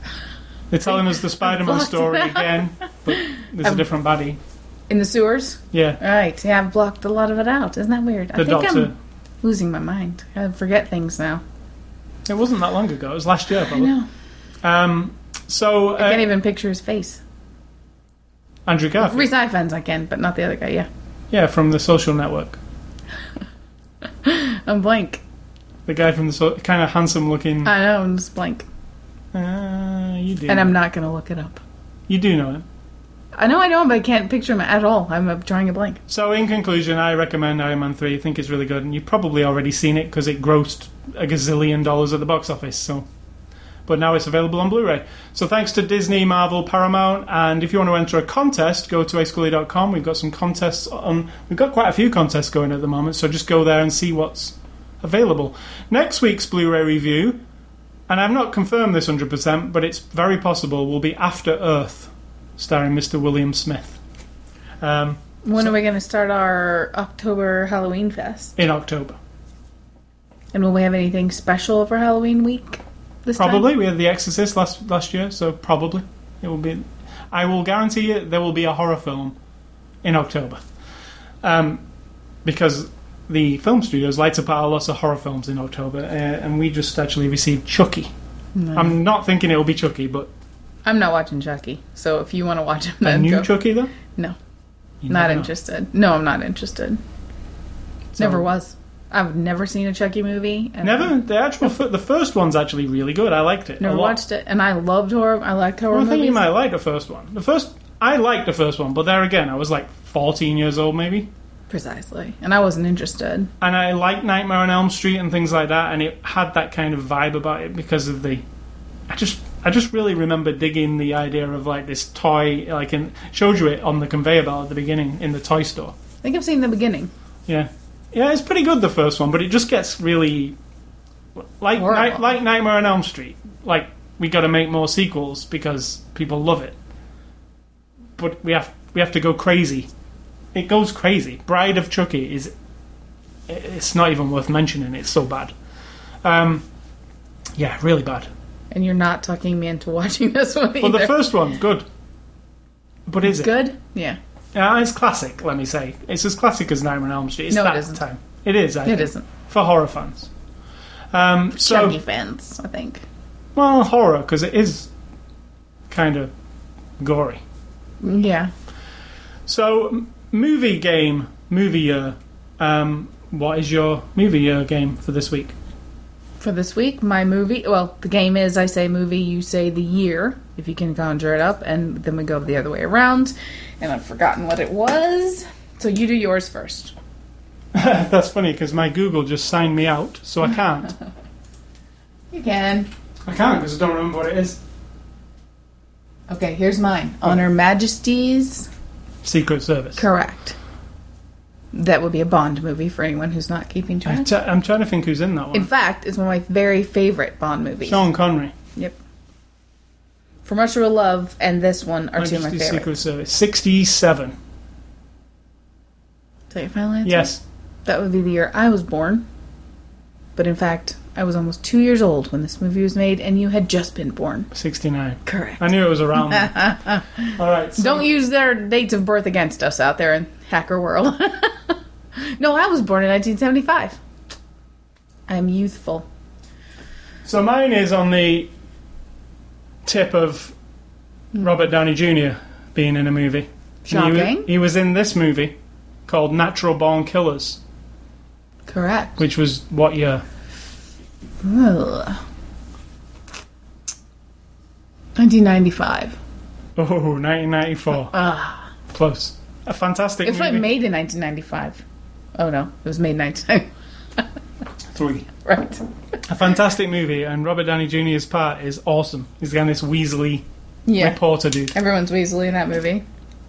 They're telling us the Spider-Man blocked story it out. again, but there's a Um, different baddie. In the sewers. Yeah, Right. Yeah, I've blocked a lot of it out. Isn't that weird? I think Doctor. I'm losing my mind. I forget things now. It wasn't that long ago. It was last year, I probably. know. Um, so I can't uh, even picture his face. Andrew Garfield, Rhys Ifans I can, but not the other guy. Yeah. yeah, from the Social Network, I'm blank. the guy from the so- kind of handsome-looking. I know. I'm just blank. Uh, you do. And I'm not going to look it up. You do know him. I know I know him, but I can't picture him at all. I'm uh, drawing a blank. So, in conclusion, I recommend Iron Man 3. I think it's really good, and you've probably already seen it because it grossed a gazillion dollars at the box office. So, but now it's available on Blu-ray. So, thanks to Disney, Marvel, Paramount, and if you want to enter a contest, go to ascully.com. We've got some contests on. We've got quite a few contests going at the moment, so just go there and see what's available. Next week's Blu-ray review, and I've not confirmed this 100%, but it's very possible, will be After Earth, starring Mr. William Smith. Um, When So- are we going to start our October Halloween fest? in October. And will we have anything special for Halloween week this time? Probably. We had The Exorcist last last year, so probably it will be. I will guarantee you there will be a horror film in October, um, because the film studios like to put out lots of horror films in October, uh, and we just actually received Chucky. No. I'm not thinking it will be Chucky, but I'm not watching Chucky, so if you want to watch him, a then new go. Chucky though. No. You not never know. interested. No, I'm not interested. So- Never was. I've never seen a Chucky movie. And Never. The actual the first one's actually really good. I liked it. a Never watched it, and I loved horror. I liked horror Well, I think movies. you might like the first one. The first I liked the first one, but there again, I was like 14 years old maybe. Precisely, and I wasn't interested. and I like Nightmare on Elm Street and things like that, and it had that kind of vibe about it because of the. I just, I just really remember digging the idea of like this toy, like in showed you it on the conveyor belt at the beginning in the toy store. I think I've seen the beginning. Yeah, yeah, it's pretty good the first one, but it just gets really like. Night, like Nightmare on Elm Street. Like we got to make more sequels because people love it, but we have we have to go crazy. It goes crazy. Bride of Chucky is it's not even worth mentioning. It's so bad. Um, yeah, really bad. And you're not talking me into watching this one But either. the first one, good. But is it? Good? Yeah. Yeah, it's classic. Let me say, it's as classic as Nightmare on Elm Street. It's No, it that isn't. time. It is. I It think, isn't. for horror fans. Um, so, Chucky fans, I think. well, horror because it is kind of gory. Yeah. So, movie game, movie year. Um, what is your movie year game for this week? For this week, my movie. Well, the game is I say movie, you say the year, if you can conjure it up, and then we go the other way around. And I've forgotten what it was. So you do yours first. That's funny because my Google just signed me out, so I can't. You can. I can't because I don't remember what it is. Okay, here's mine. On Her Majesty's. Secret Service. Correct. That would be a Bond movie for anyone who's not keeping track. t- I'm trying to think who's in that one. In fact, it's one of my very favorite Bond movies. Sean Connery. Yep. From Russia with Love and this one are two of my Majesty's favorites. Secret Service. 67. Is that your final answer? Yes. That would be the year I was born. But in fact, I was almost two years old when this movie was made, and you had just been born. 69. Correct. I knew it was around then. All right. So, Don't use their dates of birth against us out there in hacker world. no, I was born in 1975. I am youthful. so mine is on the tip of Robert Downey Jr. being in a movie. And He, Shocking. he was in this movie called Natural Born Killers, Correct. which was what year? Ugh. 1995. Oh, 1994. Ah. Close. A fantastic It's movie. like made in 1995. Oh no, it was made in 19. Three. right. A fantastic movie, and Robert Downey Jr.'s part is awesome. He's again this Weasley Yeah. reporter dude. Everyone's Weasley in that movie.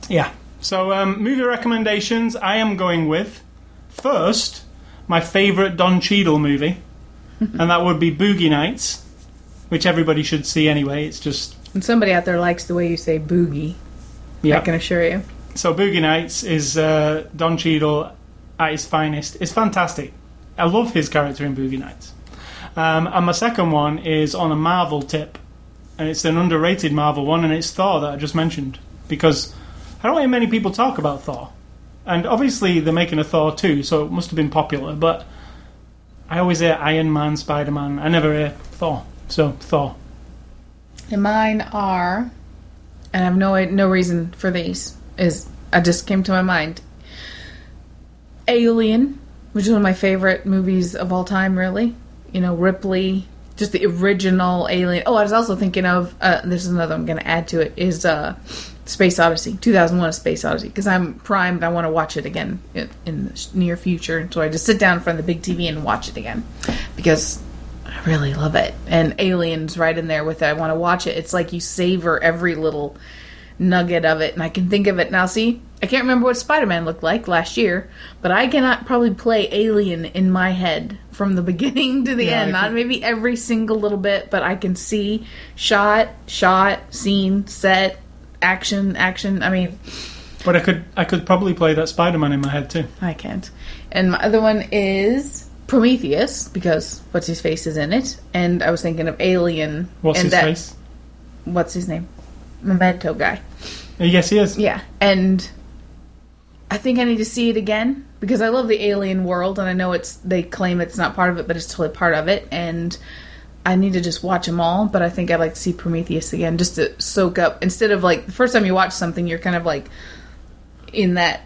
Yeah. So, um, movie recommendations. I am going with first my favourite Don Cheadle movie, and that would be Boogie Nights, which everybody should see anyway. It's just And somebody out there likes the way you say boogie. yeah. I can assure you. So Boogie Nights is uh, Don Cheadle at his finest. It's fantastic. I love his character in Boogie Nights. Um, and my second one is on a Marvel tip, and it's an underrated Marvel one, and it's Thor that I just mentioned because I don't hear many people talk about Thor, and obviously they're making a Thor too, so it must have been popular. But I always hear Iron Man, Spider Man. I never hear Thor. So Thor. And mine are, and I have no no reason for these. Is I just came to my mind. Alien, which is one of my favorite movies of all time. Really, you know Ripley, just the original Alien. Oh, I was also thinking of uh, this is another I'm going to add to it is uh, Space Odyssey, 2001: A Space Odyssey, because I'm primed. I want to watch it again in, in the near future, so I just sit down in front of the big TV and watch it again because I really love it. And Aliens right in there with it. I want to watch it. It's like you savor every little nugget of it. And I can think of it now. See, I can't remember what Spider Man looked like last year, but I cannot probably play Alien in my head from the beginning to the Yeah, end. Not maybe every single little bit, but I can see shot, shot, scene, set, action, action. I mean, But I could I could probably play that Spider Man in my head too. I can't. And my other one is Prometheus because what's his face is in it, and I was thinking of Alien. What's and his that, face? What's his name? Memento guy. Uh, Yes, he is. Yeah, and I think I need to see it again because I love the Alien world, and I know it's they claim it's not part of it, but it's totally part of it, and. I need to just watch them all, but I think I'd like to see Prometheus again just to soak up. Instead of like the first time you watch something, you're kind of like in that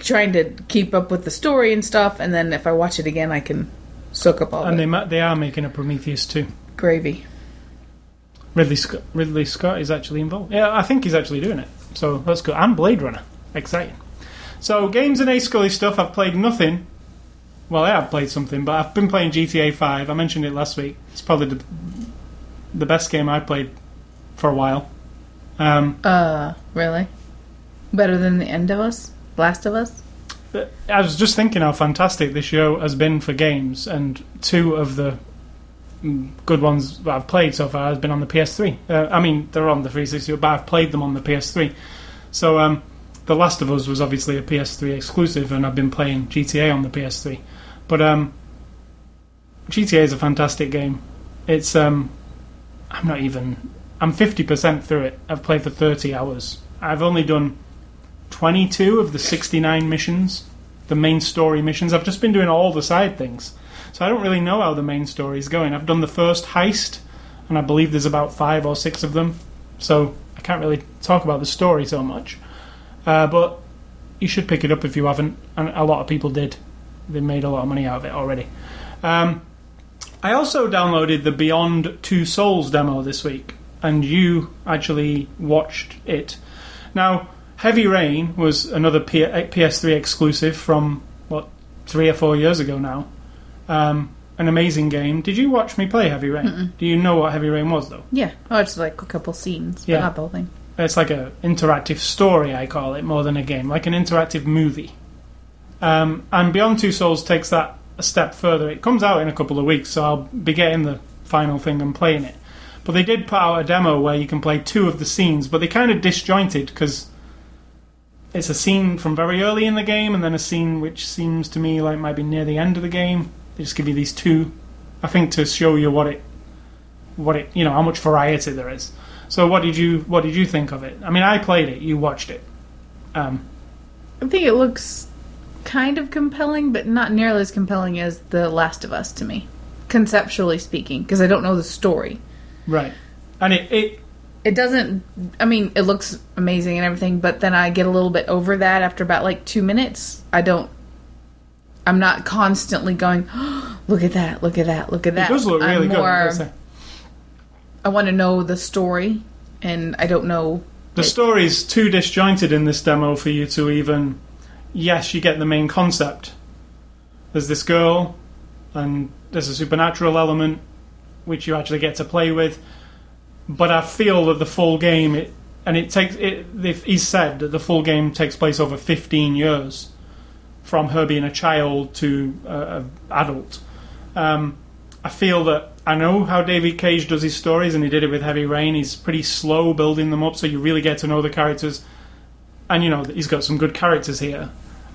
trying to keep up with the story and stuff, and then if I watch it again, I can soak up all And the they ma- they are making a Prometheus too. gravy. Ridley Scott, Ridley Scott is actually involved. Yeah, I think he's actually doing it. So that's good. And Blade Runner, exciting. So games and A Scully stuff. I've played nothing. Well, I have played something, but I've been playing GTA Five. I mentioned it last week. It's probably the, the best game I played for a while. Um, Uh, really? Better than the end of us, Last of Us. I was just thinking how fantastic this show has been for games, and two of the mm, good ones that I've played so far has been on the PS3. Uh, I mean, they're on the 360, but I've played them on the PS3. So, um, The Last of Us was obviously a PS3 exclusive, and I've been playing GTA on the PS3. But um, GTA is a fantastic game. It's um, I'm not even. I'm 50% through it. I've played for 30 hours. I've only done 22 of the 69 missions, the main story missions. I've just been doing all the side things. So I don't really know how the main story is going. I've done the first heist, and I believe there's about five or six of them. So I can't really talk about the story so much. Uh, but you should pick it up if you haven't, and a lot of people did. They made a lot of money out of it already. Um, I also downloaded the Beyond Two Souls demo this week, and you actually watched it. Now, Heavy Rain was another P- PS3 exclusive from what three or four years ago now. Um, an amazing game. Did you watch me play Heavy Rain? Do you know what Heavy Rain was though? Yeah, oh, it's like a couple scenes, Yeah. not the whole thing. It's like an interactive story, I call it, more than a game, like an interactive movie. Um, and Beyond Two Souls takes that a step further. It comes out in a couple of weeks, so I'll be getting the final thing and playing it. But they did put out a demo where you can play two of the scenes, but they kind of disjointed because it's a scene from very early in the game and then a scene which seems to me like might be near the end of the game. They just give you these two I think to show you what it, what it, you know, how much variety there is. So what did you what did you think of it? I mean, I played it, you watched it. Um, I think it looks kind of compelling, but not nearly as compelling as The Last of Us to me, conceptually speaking, because I don't know the story. right, and it, it It doesn't. I mean, it looks amazing and everything, but then I get a little bit over that after about like two minutes. I don't. I'm not constantly going. look at that! Look at that! Look at it that! does look really good. I. I want to know the story, and I don't know. The story's too disjointed in this demo for you to even. Yes, you get the main concept. There's this girl, and there's a supernatural element which you actually get to play with. But I feel that the full game, it, and it takes. It, said that the full game takes place over 15 years, from her being a child to uh, a adult. Um, I feel that I know how David Cage does his stories, and he did it with Heavy Rain. He's pretty slow building them up, so you really get to know the characters. And you know he's got some good characters here.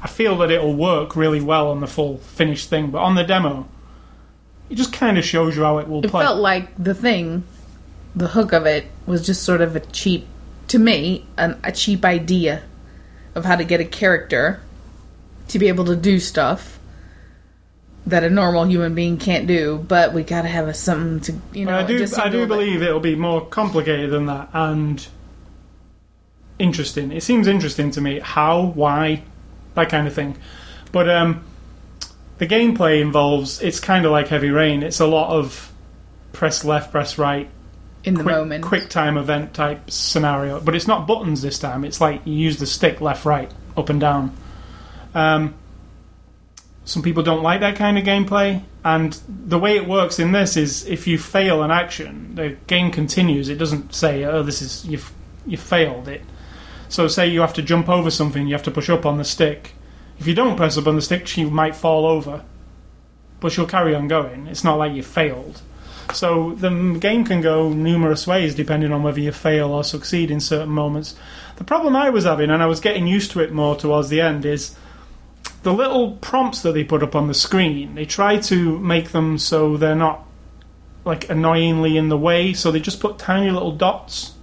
I feel that it'll work really well on the full finished thing, but on the demo, it just kind of shows you how it will It play. felt like the thing, the hook of it was just sort of a cheap, to me, an, a cheap idea of how to get a character to be able to do stuff that a normal human being can't do. But we gotta have a, something to, you know. I do, I do believe it'll be more complicated than that and interesting. It seems interesting to me how, why, that kind of thing. But um, the gameplay involves it's kind of like Heavy Rain. It's a lot of press left, press right, in the quick, moment. quick time event type scenario. But it's not buttons this time. It's like you use the stick left, right, up and down. Um, some people don't like that kind of gameplay, and the way it works in this is if you fail an action, the game continues. It doesn't say, "Oh, this is you've you failed it." So, say you have to jump over something, you have to push up on the stick. If you don't press up on the stick, she might fall over, but she'll carry on going. It's not like you failed. So the game can go numerous ways depending on whether you fail or succeed in certain moments. The problem I was having, and I was getting used to it more towards the end, is the little prompts that they put up on the screen. They try to make them so they're not like annoyingly in the way, so they just put tiny little dots.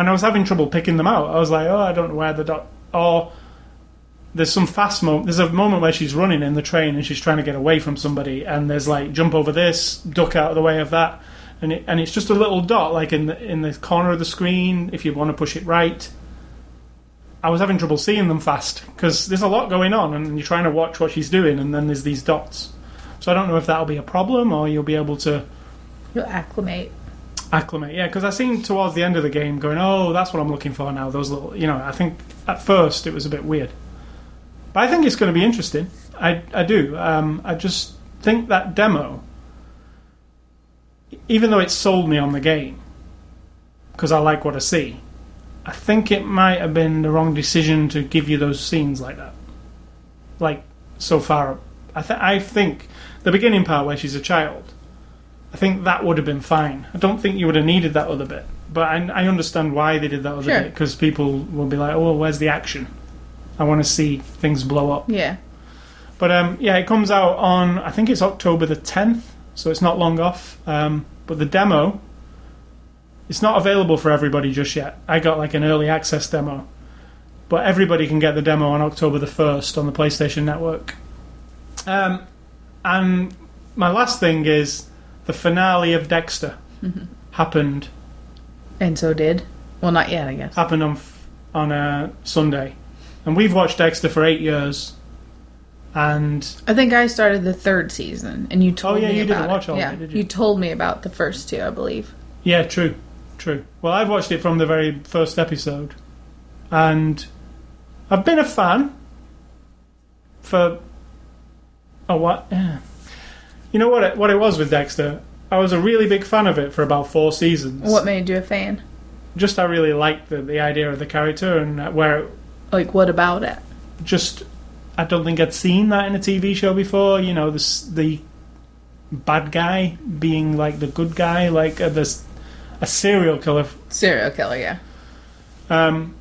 And I was having trouble picking them out. I was like, oh, I don't know where the dot. Or there's some fast moment. There's a moment where she's running in the train and she's trying to get away from somebody, and there's like jump over this, duck out of the way of that, and it, and it's just a little dot like in the in the corner of the screen if you want to push it right. I was having trouble seeing them fast because there's a lot going on, and you're trying to watch what she's doing, and then there's these dots. So I don't know if that'll be a problem or you'll be able to You'll acclimate. Acclimate. Yeah, because I seen towards the end of the game going, oh, that's what I'm looking for now. Those little, you know, I think at first it was a bit weird, but I think it's going to be interesting. I I do. Um, I just think that demo, even though it sold me on the game, because I like what I see, I think it might have been the wrong decision to give you those scenes like that. Like so far, I th- I think the beginning part where she's a child. I think that would have been fine. I don't think you would have needed that other bit. But I, I understand why they did that other Sure. bit because people will be like, "Oh, where's the action? I want to see things blow up." Yeah. But um, yeah, it comes out on I think it's October the tenth, so it's not long off. Um, but the demo, it's not available for everybody just yet. I got like an early access demo, but everybody can get the demo on October the first on the PlayStation Network. Um, and my last thing is the finale of Dexter mm-hmm. happened And so did. Well, not yet, I guess. happened on f- on a Sunday, and we've watched Dexter for eight years, and I think I started the third season, and you told me. Oh, yeah, me you didn't about watch it. all of yeah, it, did you? told me about the first two, I believe. Yeah, true, true. Well, I've watched it from the very first episode, and I've been a fan for a what? Yeah. You know what? It, what it was with Dexter, I was a really big fan of it for about four seasons. What made you a fan? Just I really liked the the idea of the character and uh, where it Like, what about it? just I don't think I'd seen that in a TV show before. You know, this the bad guy being like the good guy, like uh, this a serial killer Serial killer, yeah. Um,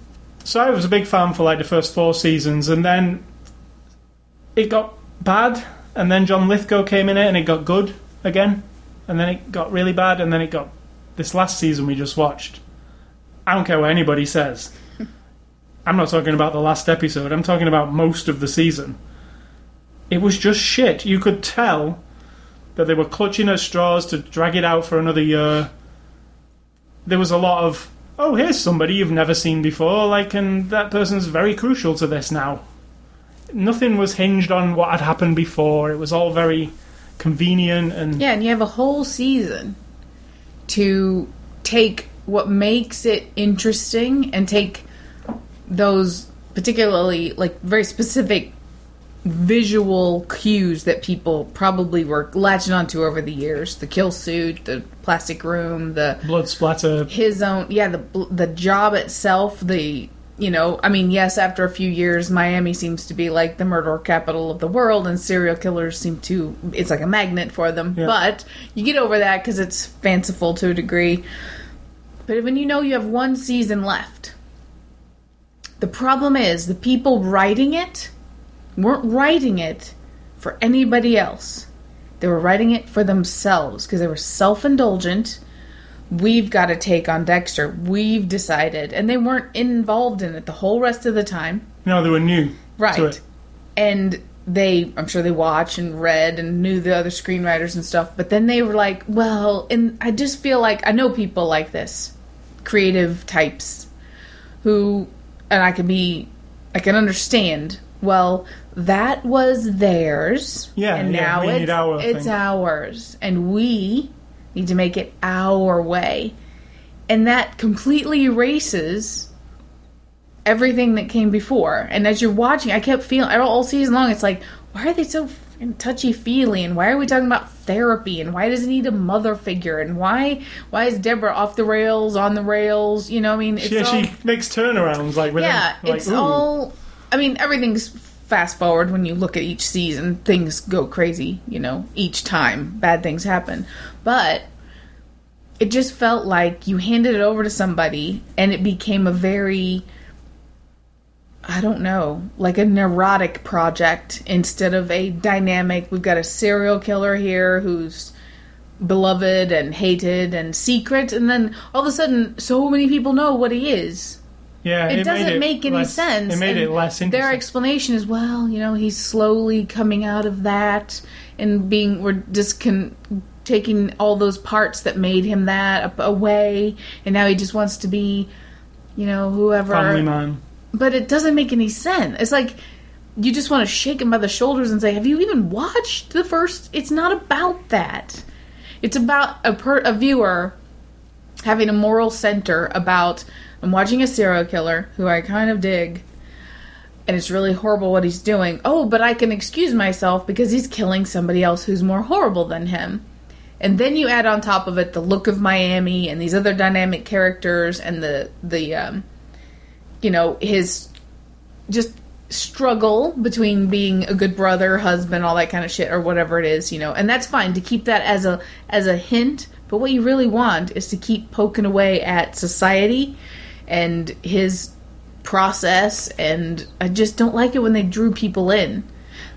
so I was a big fan for like the first four seasons, and then it got bad, and then John Lithgow came in it, and it got good, again, and then it got really bad, and then it got this last season we just watched. I don't care what anybody says. I'm not talking about the last episode. I'm talking about most of the season. It was just shit. You could tell that they were clutching at straws to drag it out for another year. There was a lot of, oh, here's somebody you've never seen before, like, and that person's very crucial to this now. Nothing was hinged on what had happened before. It was all very convenient and Yeah, and you have a whole season to take what makes it interesting and take those particularly like very specific visual cues that people probably were latching onto over the years the kill suit the plastic room the blood splatter. his own yeah the the job itself the you know i mean yes after a few years miami seems to be like the murder capital of the world and serial killers seem to it's like a magnet for them. Yeah. but you get over that because it's fanciful to a degree. But when you know you have one season left the problem is the people writing it weren't writing it for anybody else. They were writing it for themselves because they were self-indulgent we've got to take on Dexter. We've decided. And they weren't involved in it the whole rest of the time. No, they were new to Right. it. And they, I'm sure they watched and read and knew the other screenwriters and stuff. But then they were like, well, and I just feel like I know people like this, creative types, who, and I can be, I can understand. Well, that was theirs. Yeah, and yeah, now it's, our it's thing. ours, and we need to make it our way, and that completely erases everything that came before. And as you're watching, I kept feeling all season long. It's like, why are they so touchy feely? And why are we talking about therapy? And why does it need a mother figure? And why why is Deborah off the rails, on the rails? You know, I mean, it's Yeah, all, she makes turnarounds like yeah, like, it's ooh. all. I mean, everything's fast forward when you look at each season. Things go crazy, you know, each time bad things happen. But it just felt like you handed it over to somebody and it became a very. I don't know, like a neurotic project instead of a dynamic. We've got a serial killer here who's beloved and hated and secret, and then all of a sudden, so many people know what he is Yeah, it, made doesn't make any less- sense. It made and it less interesting. Their explanation is, well, you know, he's slowly coming out of that and being we're just con- taking all those parts that made him that away, and now he just wants to be, you know, whoever. Family man. But it doesn't make any sense. It's like you just want to shake him by the shoulders and say, "Have you even watched the first? It's not about that. It's about a per- a viewer having a moral center about I'm watching a serial killer who I kind of dig, and it's really horrible what he's doing. Oh, but I can excuse myself because he's killing somebody else who's more horrible than him. And then you add on top of it the look of Miami and these other dynamic characters and the the um, you know his just struggle between being a good brother, husband, all that kind of shit, or whatever it is, you know. And that's fine to keep that as a as a hint. But what you really want is to keep poking away at society and his process. And I just don't like it when they drew people in.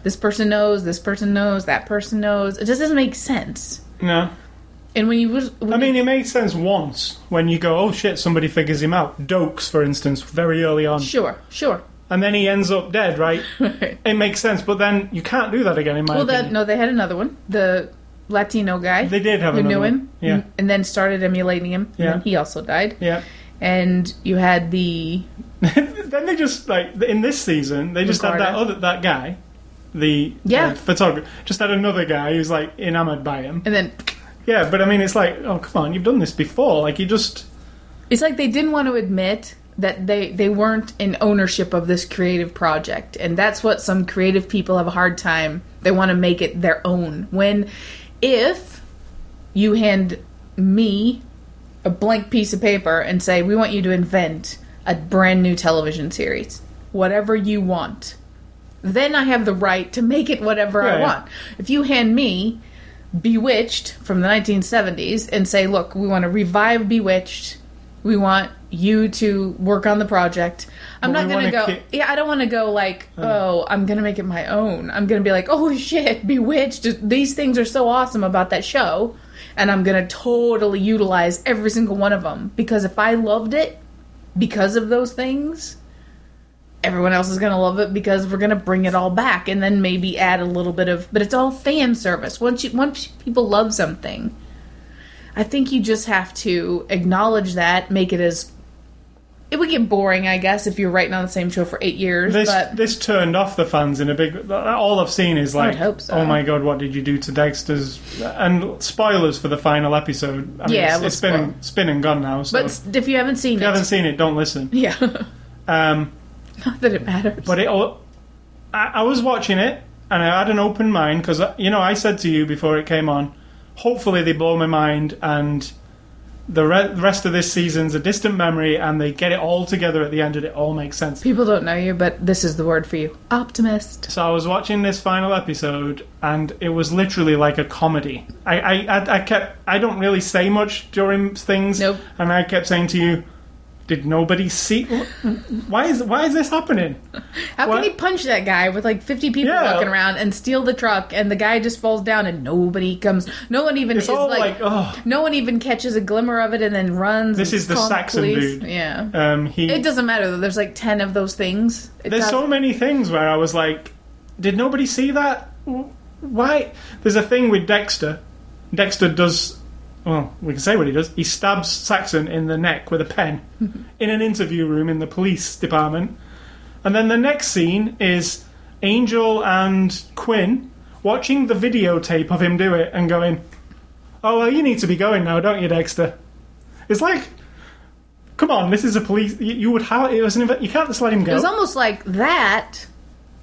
This person knows, this person knows, that person knows. It just doesn't make sense. No. And when you was, when I mean, it made sense once when you go, oh shit, somebody figures him out. Doakes, for instance, very early on. sure, sure. And then he ends up dead, right? it makes sense, but then you can't do that again, in my Well, that opinion. no, they had another one. The Latino guy. They did have who another knew one. him, Yeah. and- then started emulating him. Yeah. he also died. Yeah. And you had the then they just, like, in this season, they just had that other, that guy, the Yeah. uh, photographer, just had another guy who's, like, enamored by him. and then Yeah, but I mean, it's like, oh, come on, you've done this before. Like, you just. it's like they didn't want to admit that they they weren't in ownership of this creative project, and that's what some creative people have a hard time. They want to make it their own. When if you hand me a blank piece of paper and say we want you to invent a brand new television series, whatever you want. Then I have the right to make it whatever I want. If you hand me Bewitched from the 1970s and say, look, we want to revive Bewitched We want you to work on the project. I'm not going to go. ki- yeah, I don't want to go like, oh, I'm going to make it my own. I'm going to be like, oh shit, Bewitched. These things are so awesome about that show, and I'm going to totally utilize every single one of them because if I loved it because of those things, everyone else is going to love it because we're going to bring it all back and then maybe add a little bit of but it's all fan service once you once people love something i think you just have to acknowledge that make it as it would get boring i guess if you're writing on the same show for eight years This but this turned off the fans in a big. All I've seen is like, hope so. oh my god, what did you do to Dexter's? And spoilers for the final episode. I mean, Yeah, it's, it's been it's been and gone now. So but if if you haven't seen you it haven't seen it, don't listen. yeah Um, not that it matters but it, all- I, I was watching it and I had an open mind because uh, you know I said to you before it came on, hopefully they blow my mind and the re- rest of this season's a distant memory and they get it all together at the end and it all makes sense. people don't know you but this is the word for you optimist So I was watching this final episode, and it was literally like a comedy. I, I, I, I kept, I don't really say much during things, Nope. and I kept saying to you, "Did nobody see? Why is, why is this happening?" How What? can he punch that guy with like 50 people Yeah. walking around and steal the truck and the guy just falls down and nobody comes no one even It's is like, like, oh, no one even catches a glimmer of it and then runs This is the Saxon police. dude. yeah um, he. it doesn't matter though there's like 10 of those things It There's does- so many things where I was like, "Did nobody see that? Why?" There's a thing with Dexter. Dexter does. Well, we can say what he does. He stabs Saxon in the neck with a pen in an interview room in the police department. And then the next scene is Angel and Quinn watching the videotape of him do it and going, "Oh well, you need to be going now, don't you, Dexter?" It's like, come on, this is a police. You, you would have it was an, You can't just let him go. it was almost like that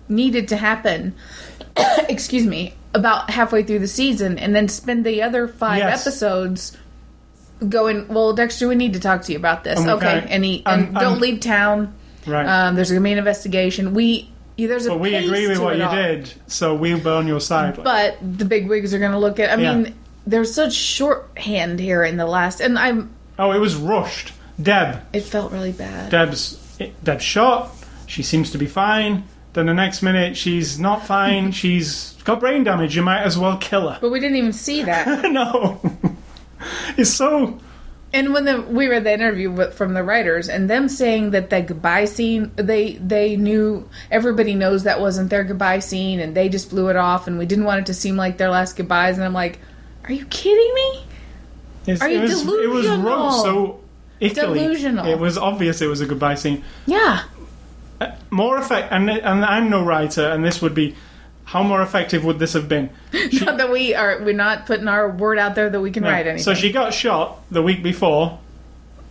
needed to happen excuse me about halfway through the season and then spend the other five Yes. episodes going well dexter we need to talk to you about this okay and he and, don't leave town right. Um, there's going to be an investigation. We yeah, there's a but we agree with what you all. did, so we'll be on your side. But the big wigs are going to look at. I Yeah. mean, there's such shorthand here in the last, and I'm. oh, it was rushed. Deb, It felt really bad. Deb's Deb's shot. She seems to be fine. Then the next minute, she's not fine. she's got brain damage. You might as well kill her. But we didn't even see that. no, it's so. and when the we read the interview with, from the writers and them saying that the goodbye scene, they they knew everybody knows that wasn't their goodbye scene, and they just blew it off, and we didn't want it to seem like their last goodbyes. And I'm like, are you kidding me? It's, Are you it was, It was delusional? rushed so. Italy. Delusional. It was obvious it was a goodbye scene. Yeah. Uh, more effect, and and I'm no writer, and this would be. How more effective would this have been? She- Not that we are. We're not putting our word out there that we can No. write anything. So she got shot the week before,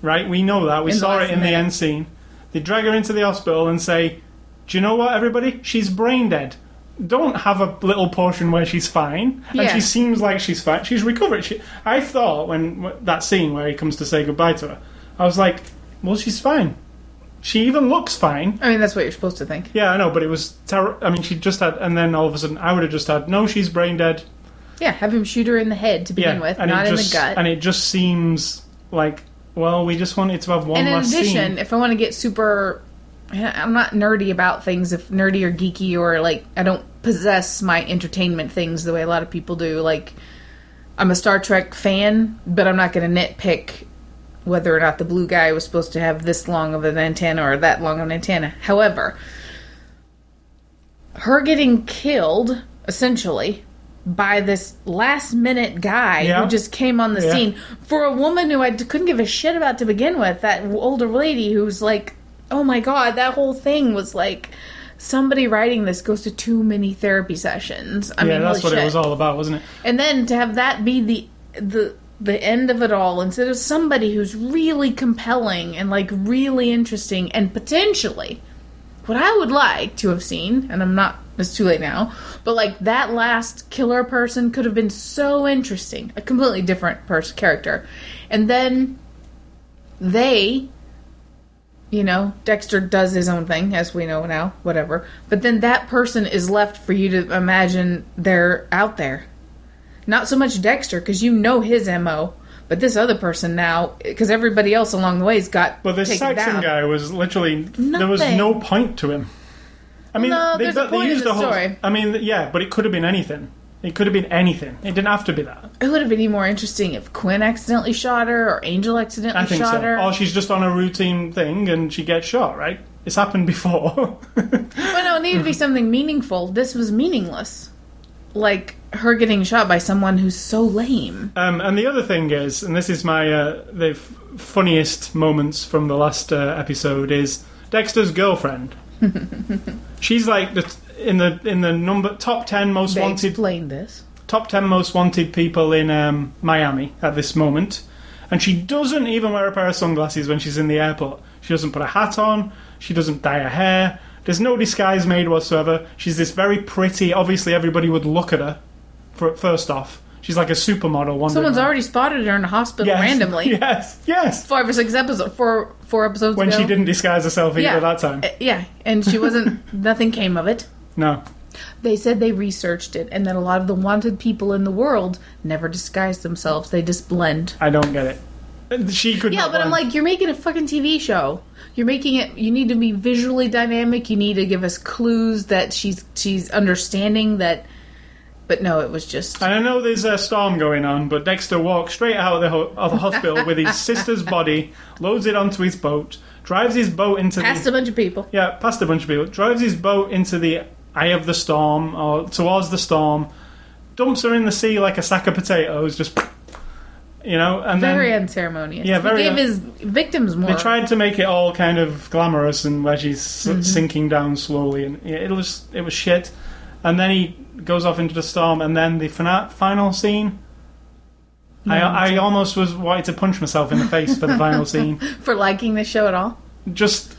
right? We know that. We In saw it in the end scene. They drag her into the hospital and say, "Do you know what, everybody? She's brain dead. Don't have a little portion where she's fine, and Yeah. she seems like she's fine. She's recovered." She, I thought when that scene where he comes to say goodbye to her, I was like, "Well, she's fine. She even looks fine." I mean, that's what you're supposed to think. Yeah, I know, but it was terrible. I mean, she just had, and then all of a sudden, I would have just had, "No, she's brain dead." Yeah, have him shoot her in the head to begin with, and not in just, the gut. And it just seems like, well, we just wanted to have one and in addition, scene. if I want to get super, I'm not nerdy about things. If nerdy or geeky or like, I don't possess my entertainment things the way a lot of people do. Like, I'm a Star Trek fan, but I'm not going to nitpick whether or not the blue guy was supposed to have this long of an antenna or that long of an antenna. However, her getting killed essentially by this last minute guy Yeah. who just came on the Yeah. scene for a woman who I couldn't give a shit about to begin with that older lady who's like oh my god that whole thing was like somebody writing this goes to too many therapy sessions i yeah, mean that's what shit. it was all about, wasn't it? and then to have that be the the the end of it all instead of somebody who's really compelling and like really interesting and potentially what I would like to have seen, and I'm not it's too late now, but like that last killer person could have been so interesting, a completely different person character. And then they you know, Dexter does his own thing, as we know now, whatever. But then that person is left for you to imagine they're out there. Not so much Dexter, because you know his MO, But this other person now, because everybody else along the way has got But this taken Saxon down. guy was literally there was no point to him. I mean, no, they, there's a they point in used the the whole. story. I mean, yeah, but it could have been anything. It could have been anything. It didn't have to be that. It would have been even more interesting if Quinn accidentally shot her or Angel accidentally I think shot so. her. Or she's just on a routine thing and she gets shot. Right? It's happened before. But no, it needed to be something meaningful. This was meaningless. Like her getting shot by someone who's so lame. Um, and the other thing is, and this is my uh, the f- funniest moments from the last uh, episode is Dexter's girlfriend. She's like the, in the in the number top ten most They wanted explained this. top 10 most wanted people in um, Miami at this moment. And she doesn't even wear a pair of sunglasses when she's in the airport. She doesn't put a hat on. She doesn't dye her hair. There's no disguise made whatsoever. She's this very pretty. Obviously, everybody would look at her. For first off, she's like a supermodel. wandering Someone's around. already spotted her in a hospital Yes. randomly. Yes, yes. Five or six episodes, four four episodes When ago. she didn't disguise herself either Yeah. that time. Uh, yeah, and she wasn't. nothing came of it. No. They said they researched it, and that a lot of the wanted people in the world never disguise themselves. They just blend. I don't get it. She could Yeah, but I'm like, you're making a fucking TV show. You're making it. You need to be visually dynamic. You need to give us clues that she's she's understanding that. But no, it was just. And I know there's a storm going on, but Dexter walks straight out of the, ho- of the hospital with his sister's body, loads it onto his boat, drives his boat into Past the a bunch of people. yeah, past a bunch of people, drives his boat into the eye of the storm or towards the storm, dumps her in the sea like a sack of potatoes, just you know, and Very then unceremonious. Yeah, very He gave his victims more. they tried to make it all kind of glamorous and where she's Mm-hmm. sinking down slowly, and yeah, it was it was shit. And then he goes off into the storm, and then the fina- final scene. I, I almost was wanted to punch myself in the face for the final scene. for liking the show at all. Just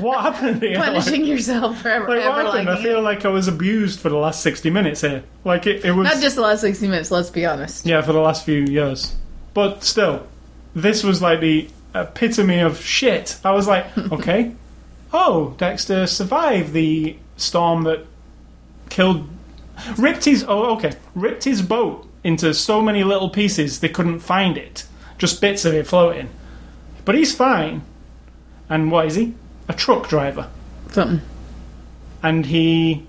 what happened here? Like- Punishing yourself for ever, Like, what happened? I feel it. like I was abused for the last 60 minutes here. Like, it, it was. Not just the last 60 minutes, let's be honest. Yeah, for the last few years. But still, this was like the epitome of shit. I was like, okay. oh, Dexter survived the storm that killed. Ripped his. Oh, okay. Ripped his boat into so many little pieces they couldn't find it. Just bits of it floating. But he's fine. And what is he? A truck driver. Something. And he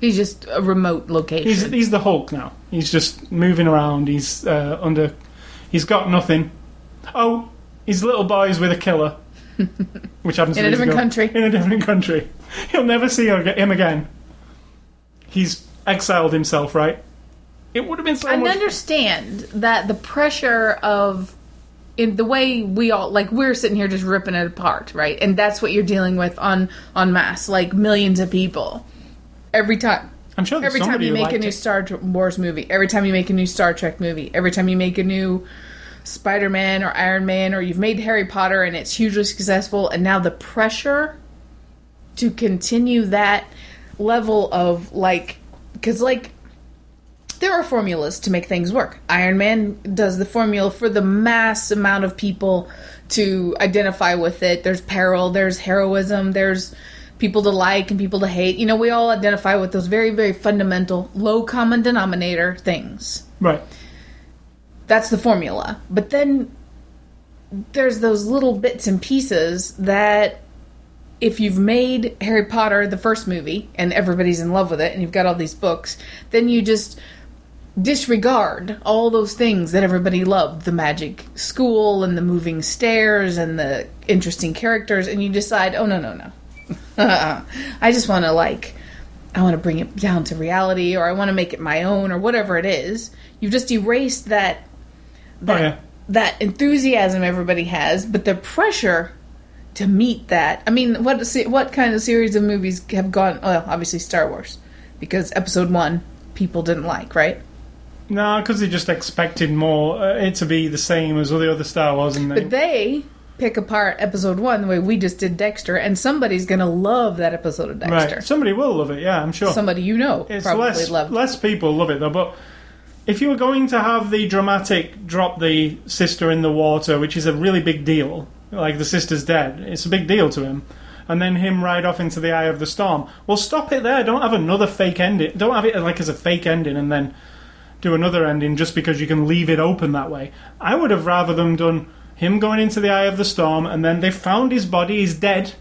He's just a remote location. He's he's the Hulk now. He's just moving around. He's uh, under. He's got nothing. Oh, his little boy's with a killer, which happens In a different girl- country. In a different country, he'll never see him again. He's exiled himself, right? It would have been so I much. understand that the pressure of in the way we all like we're sitting here just ripping it apart, right? And that's what you're dealing with on on mass, like millions of people. Every time I'm sure every time you make a new it. Star Wars movie, every time you make a new Star Trek movie, every time you make a new Spider-Man or Iron Man or you've made Harry Potter and it's hugely successful and now the pressure to continue that level of like cuz like there are formulas to make things work. Iron Man does the formula for the mass amount of people to identify with it. There's peril, there's heroism, there's people to like and people to hate. You know, we all identify with those very, very fundamental, low common denominator things. Right. That's the formula. But then there's those little bits and pieces that if you've made Harry Potter the first movie and everybody's in love with it and you've got all these books, then you just disregard all those things that everybody loved the magic school and the moving stairs and the interesting characters and you decide oh no no no i just want to like i want to bring it down to reality or i want to make it my own or whatever it is. You've just erased that that, Oh, yeah. that enthusiasm everybody has but the pressure to meet that. I mean what what kind of series of movies have gone well obviously star wars because episode 1 people didn't like right? No, because they just expected more uh, it to be the same as all the other Star Wars, and they, But they pick apart episode one the way we just did Dexter, and somebody's gonna love that episode of Dexter. right. Somebody will love it. Yeah, I'm sure. Somebody you know It's probably less loved. less people love it though, but if you were going to have the dramatic drop the sister in the water, which is a really big deal, like the sister's dead, it's a big deal to him, and then him ride off into the eye of the storm. Well, stop it there. Don't have another fake ending. Don't have it like as a fake ending, and then do another ending just because you can leave it open that way. I would have rather them done him going into the eye of the storm, and then they found his body. He's dead.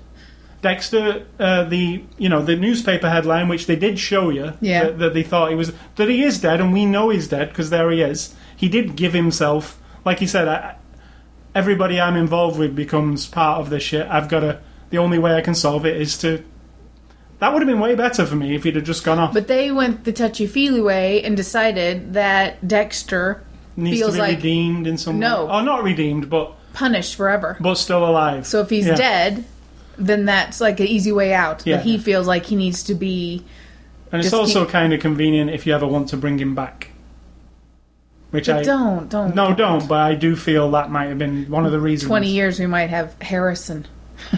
Dexter, uh, the you know the newspaper headline, which they did show you, Yeah. that, that they thought he was that he is dead, and we know he's dead because there he is. He did give himself, like he said, I, everybody I'm involved with becomes part of this shit. I've got to. The only way I can solve it is to. That would have been way better for me if he'd have just gone off. But they went the touchy feely way and decided that Dexter Needs feels to be like redeemed in some No. way. Oh, not redeemed, but punished forever. but still alive. So if he's Yeah. dead, then that's like an easy way out. Yeah. But he feels like he needs to be. And it's also keep- kind of convenient if you ever want to bring him back. Which I But don't, don't. no, don't. But I do feel that might have been one of the reasons. Twenty years, we might have Harrison.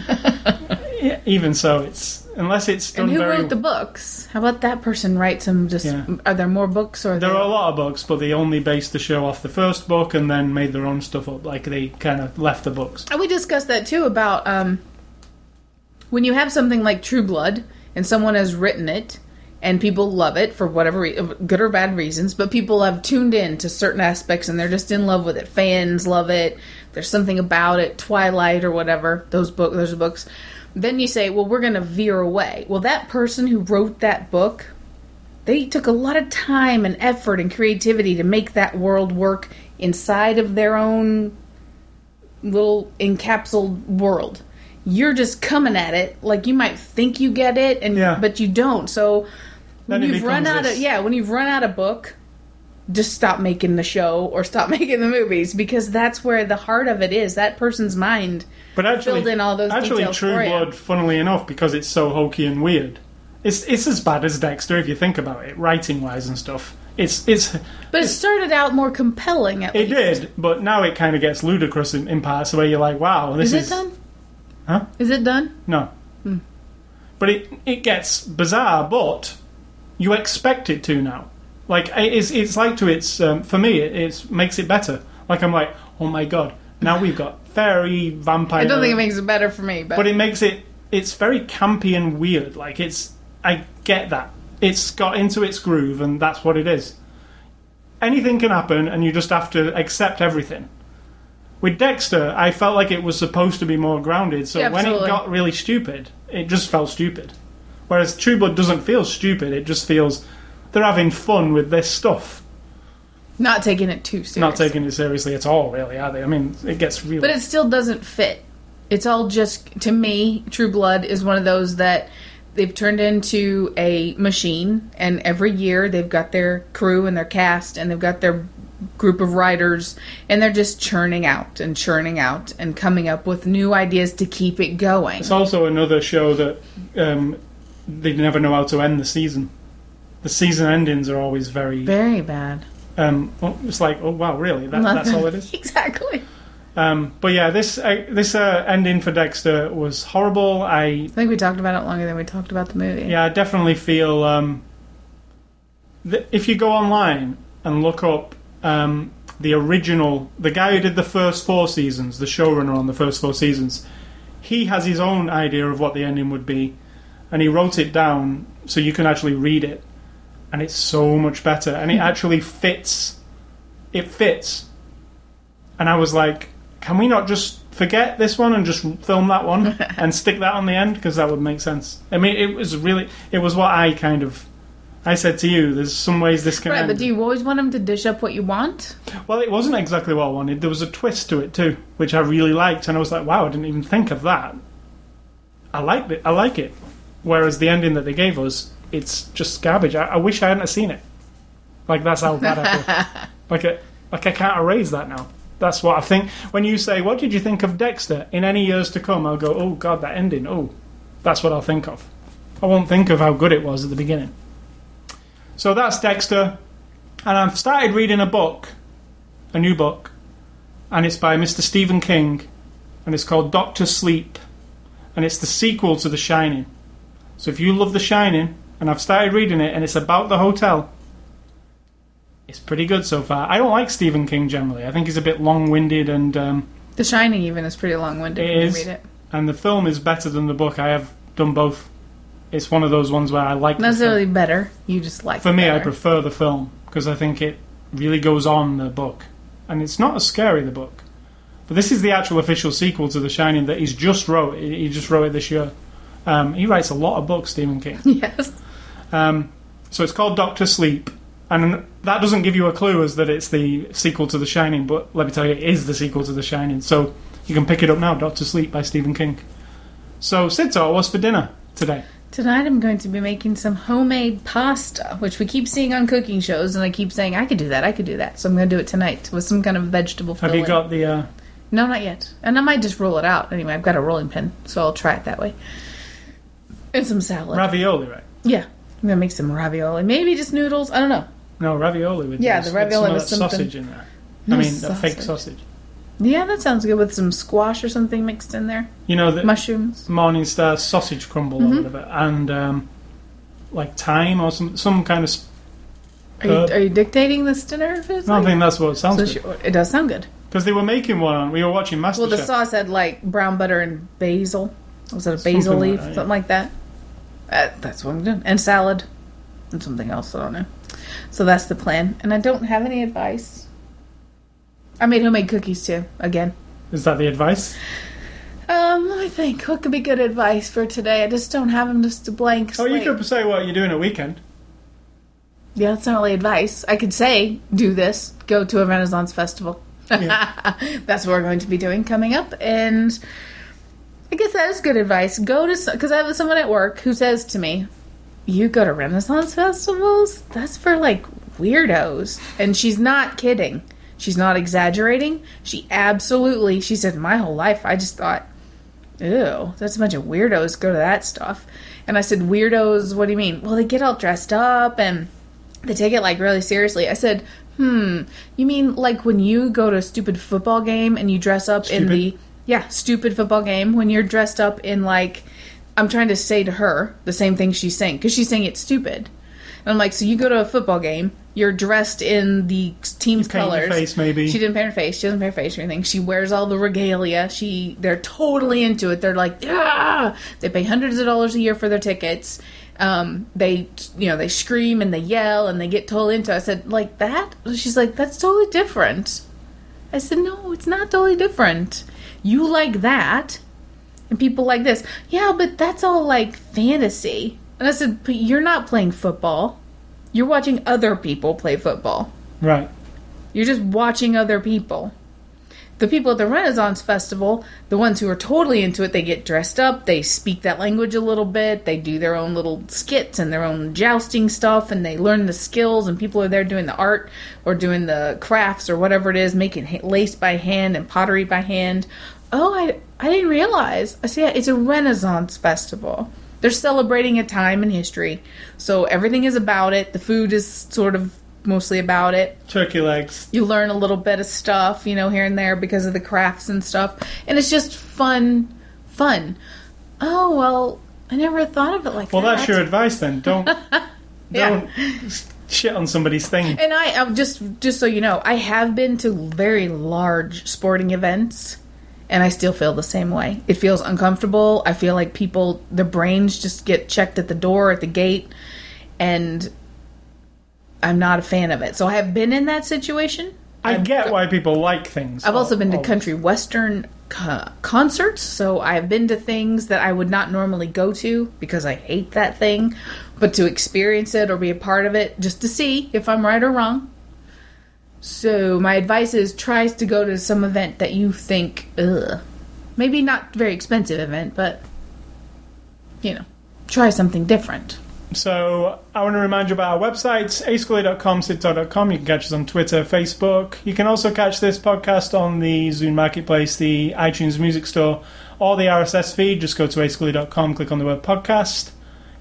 Yeah, even so, it's unless it's done And who very. wrote the books? How about that person write some? Just Yeah. are there more books or there there- are a lot of books, but they only based the show off the first book and then made their own stuff up. Like they kind of left the books. And we discussed that too about um, when you have something like True Blood and someone has written it and people love it for whatever re- good or bad reasons, but people have tuned in to certain aspects and they're just in love with it. Fans love it. There's something about it, Twilight or whatever. Those book, those books. Then you say, well, we're going to veer away. Well, that person who wrote that book, they took a lot of time and effort and creativity to make that world work inside of their own little encapsulated world. You're just coming at it like you might think you get it, and Yeah. but you don't. So when Then you've run out of yeah, when you've run out of book, just stop making the show or stop making the movies because that's where the heart of it is. That person's mind. But actually, filled in all those actually, True. Blood, funnily enough, because it's so hokey and weird, it's it's as bad as Dexter if you think about it, writing wise and stuff. It's it's But it started out more compelling. At it least. did, but now it kind of gets ludicrous in, in parts where you're like, wow, this Is is, it done? Huh? Is it done? No. Hmm. But it it gets bizarre, but you expect it to now. Like it's it's like to its um, for me it it's, makes it better. Like I'm like, oh my god, now we've got fairy vampire. I don't think it makes it better for me, but, but it makes it it's very campy and weird. Like it's I get that it's got into its groove and that's what it is. Anything can happen and you just have to accept everything. With Dexter, I felt like it was supposed to be more grounded, so Yeah, when it got really stupid, it just felt stupid. Whereas True Blood doesn't feel stupid; it just feels they're having fun with this stuff, not taking it too serious. not taking it seriously at all. Really, are they? I mean, it gets really. But it still doesn't fit. It's all just to me. True Blood is one of those that they've turned into a machine, and every year they've got their crew and their cast, and they've got their group of writers, and they're just churning out and churning out and coming up with new ideas to keep it going. It's also another show that um, they never know how to end the season. The season endings are always very. Very bad. Um, well, it's like, oh wow, really? That, that's all it is. exactly. Um, but yeah, this uh, this uh, ending for Dexter was horrible. I I think we talked about it longer than we talked about the movie. yeah, I definitely feel um, that if you go online and look up um, the original, the guy who did the first four seasons, the showrunner on the first four seasons, he has his own idea of what the ending would be, and he wrote it down so you can actually read it, and it's so much better, and it actually fits. It fits, and I was like, can we not just forget this one and just film that one and stick that on the end because that would make sense. I mean, it was really, it was what I kind of. I said to you, there's some ways this can Right, end. but do you always want them to dish up what you want? Well, it wasn't exactly what I wanted. There was a twist to it too, which I really liked, and I was like, "Wow, I didn't even think of that." I liked it. I like it. Whereas the ending that they gave us, it's just garbage. I, I wish I hadn't seen it. Like that's how bad I feel. like, I, like I can't erase that now. That's what I think. When you say, "What did you think of Dexter?" In any years to come, I'll go, "Oh God, that ending." Oh, that's what I'll think of. I won't think of how good it was at the beginning. So that's Dexter, and I've started reading a book a new book, and it's by Mr. Stephen King, and it's called Doctor Sleep, and it's the sequel to The Shining. So if you love The Shining, and I've started reading it, and it's about the hotel, it's pretty good so far. I don't like Stephen King generally. I think he's a bit long-winded, and um, The Shining even is pretty long-winded It when is. you read it. and the film is better than the book. I have done both. It's one of those ones where I like Not the film. necessarily better. You just like For it me, I better. prefer the film because I think it really goes on the book, and it's not as scary the book. But this is the actual official sequel to The Shining that he's just wrote. He he just wrote it this year. Um, he writes a lot of books, Stephen King. Yes. Um, so it's called Doctor Sleep, and that doesn't give you a clue as that it's the sequel to The Shining. But let me tell you, it is the sequel to The Shining. So you can pick it up now. Doctor Sleep by Stephen King. So Sito, what's for dinner today? Tonight I'm going to be making some homemade pasta, which we keep seeing on cooking shows, and I keep saying I could do that, I could do that. So I'm going to do it tonight with some kind of vegetable Have filling. you got the? Uh, No, not yet. And I might just roll it out. Anyway, I've got a rolling pin, so I'll try it that way. And some salad. ravioli, right? yeah. I'm to make some ravioli. Maybe just noodles. I don't know. No, ravioli with Yeah, this- the ravioli with some that something- sausage in there. No I mean, the fake sausage. sausage. Yeah, that sounds good with some squash or something mixed in there. You know the Mushrooms. Morningstar sausage crumble Mm-hmm. or whatever, and um, like thyme or some some kind of. Sp- Are you, are you dictating this dinner? If I don't like- think that's what it sounds so good. it does sound good. Because they were making one. We were watching MasterChef. Well, the sauce had like brown butter and basil. Was it a Something basil like leaf? that, yeah. Something like that. Uh, that's what I'm doing. And salad. And something else, I don't know. So that's the plan. And I don't have any advice. I made homemade cookies too, again. Is that the advice? Um, let me think. What could be good advice for today? I just don't have them just a blank Oh, you could say what you're doing a weekend. Yeah, that's not really advice. I could say, do this, go to a Renaissance festival. that's what we're going to be doing coming up. And I guess that is good advice. Go to, because I have someone at work who says to me, You go to Renaissance festivals? That's for like weirdos. And she's not kidding. She's not exaggerating. She absolutely, she said, My whole life, I just thought, Ew, that's a bunch of weirdos go to that stuff. And I said, Weirdos, what do you mean? Well, they get all dressed up and they take it like really seriously. I said, hmm, you mean like when you go to a stupid football game and you dress up in the yeah, stupid football game when you're dressed up in like I'm trying to say to her the same thing she's saying because she's saying it's stupid. And I'm like, so you go to a football game, you're dressed in the team's You colors. face, maybe. She didn't paint her face. She doesn't paint her face or anything. She wears all the regalia. She they're totally into it. They're like, yeah. They pay hundreds of dollars a year for their tickets. Um, they you know they scream and they yell and they get totally into. it. I said like that. She's like that's totally different. I said no, it's not totally different. You like that, and people like this. Yeah, but that's all like fantasy. And I said, but you're not playing football. You're watching other people play football. Right. You're just watching other people. The people at the Renaissance Festival, the ones who are totally into it, they get dressed up, they speak that language a little bit, they do their own little skits and their own jousting stuff, and they learn the skills, and people are there doing the art or doing the crafts or whatever it is, making lace by hand and pottery by hand. Oh, I, I didn't realize. I see, it's a Renaissance Festival. They're celebrating a time in history, so everything is about it. The food is sort of mostly about it Turkey legs. you learn a little bit of stuff, you know, here and there because of the crafts and stuff. And it's just fun, fun. Oh, well, I never thought of it like Well, that. Well, that's your advice then. Don't don't shit on somebody's thing. And I uh, just just so you know, I have been to very large sporting events and I still feel the same way. It feels uncomfortable. I feel like people their brains just get checked at the door at the gate and I'm not a fan of it. So I have been in that situation. I I've get why people like things. I've also Oh, been to country western co- concerts, so I've been to things that I would not normally go to because I hate that thing, but to experience it or be a part of it just to see if I'm right or wrong. So my advice is tries to go to some event that you think, ugh, maybe not very expensive event, but you know, try something different. So I want to remind you about our websites, ascully.com, sidtalk.com. You can catch us on Twitter, Facebook. You can also catch this podcast on the Zune Marketplace, the iTunes Music Store, or the RSS feed. Just go to ascully.com, click on the word podcast.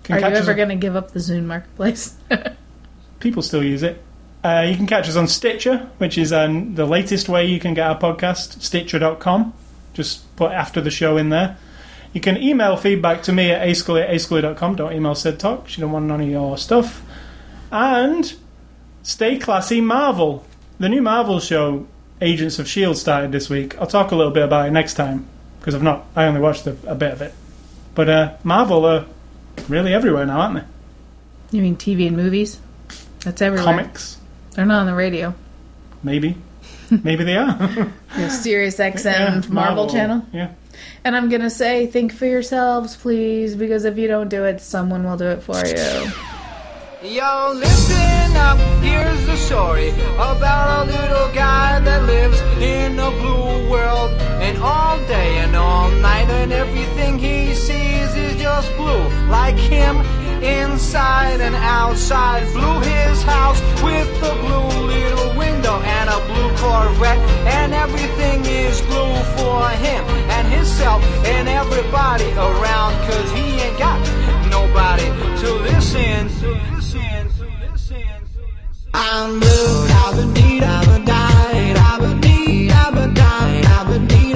Can Are you ever on- going to give up the Zune marketplace? People still use it. Uh, you can catch us on Stitcher, which is um, the latest way you can get our podcast, stitcher.com. Just put after the show in there. You can email feedback to me at ascully at ascully.com. Don't email Sid Talk. She don't want none of your stuff. And stay classy Marvel. The new Marvel show, Agents of S.H.I.E.L.D., started this week. I'll talk a little bit about it next time because I've not, I only watched a, a bit of it. But uh, Marvel are really everywhere now, aren't they? you mean TV and movies? That's everywhere. Comics. They're not on the radio. Maybe. Maybe they are. The Sirius XM Yeah, Marvel, channel. Yeah. And I'm gonna say, think for yourselves, please, because if you don't do it, someone will do it for you. Yo, listen up, here's the story about a little guy that lives in a blue world. And all day and all night, and everything he sees is just blue. Like him, inside and outside. Blue his house with the blue little window and a blue Corvette. And everything is blue for him and himself and everybody around. Cause he ain't got nobody to listen. To. I'm blue, I've been need, I've been I've been need, I've been I've been need,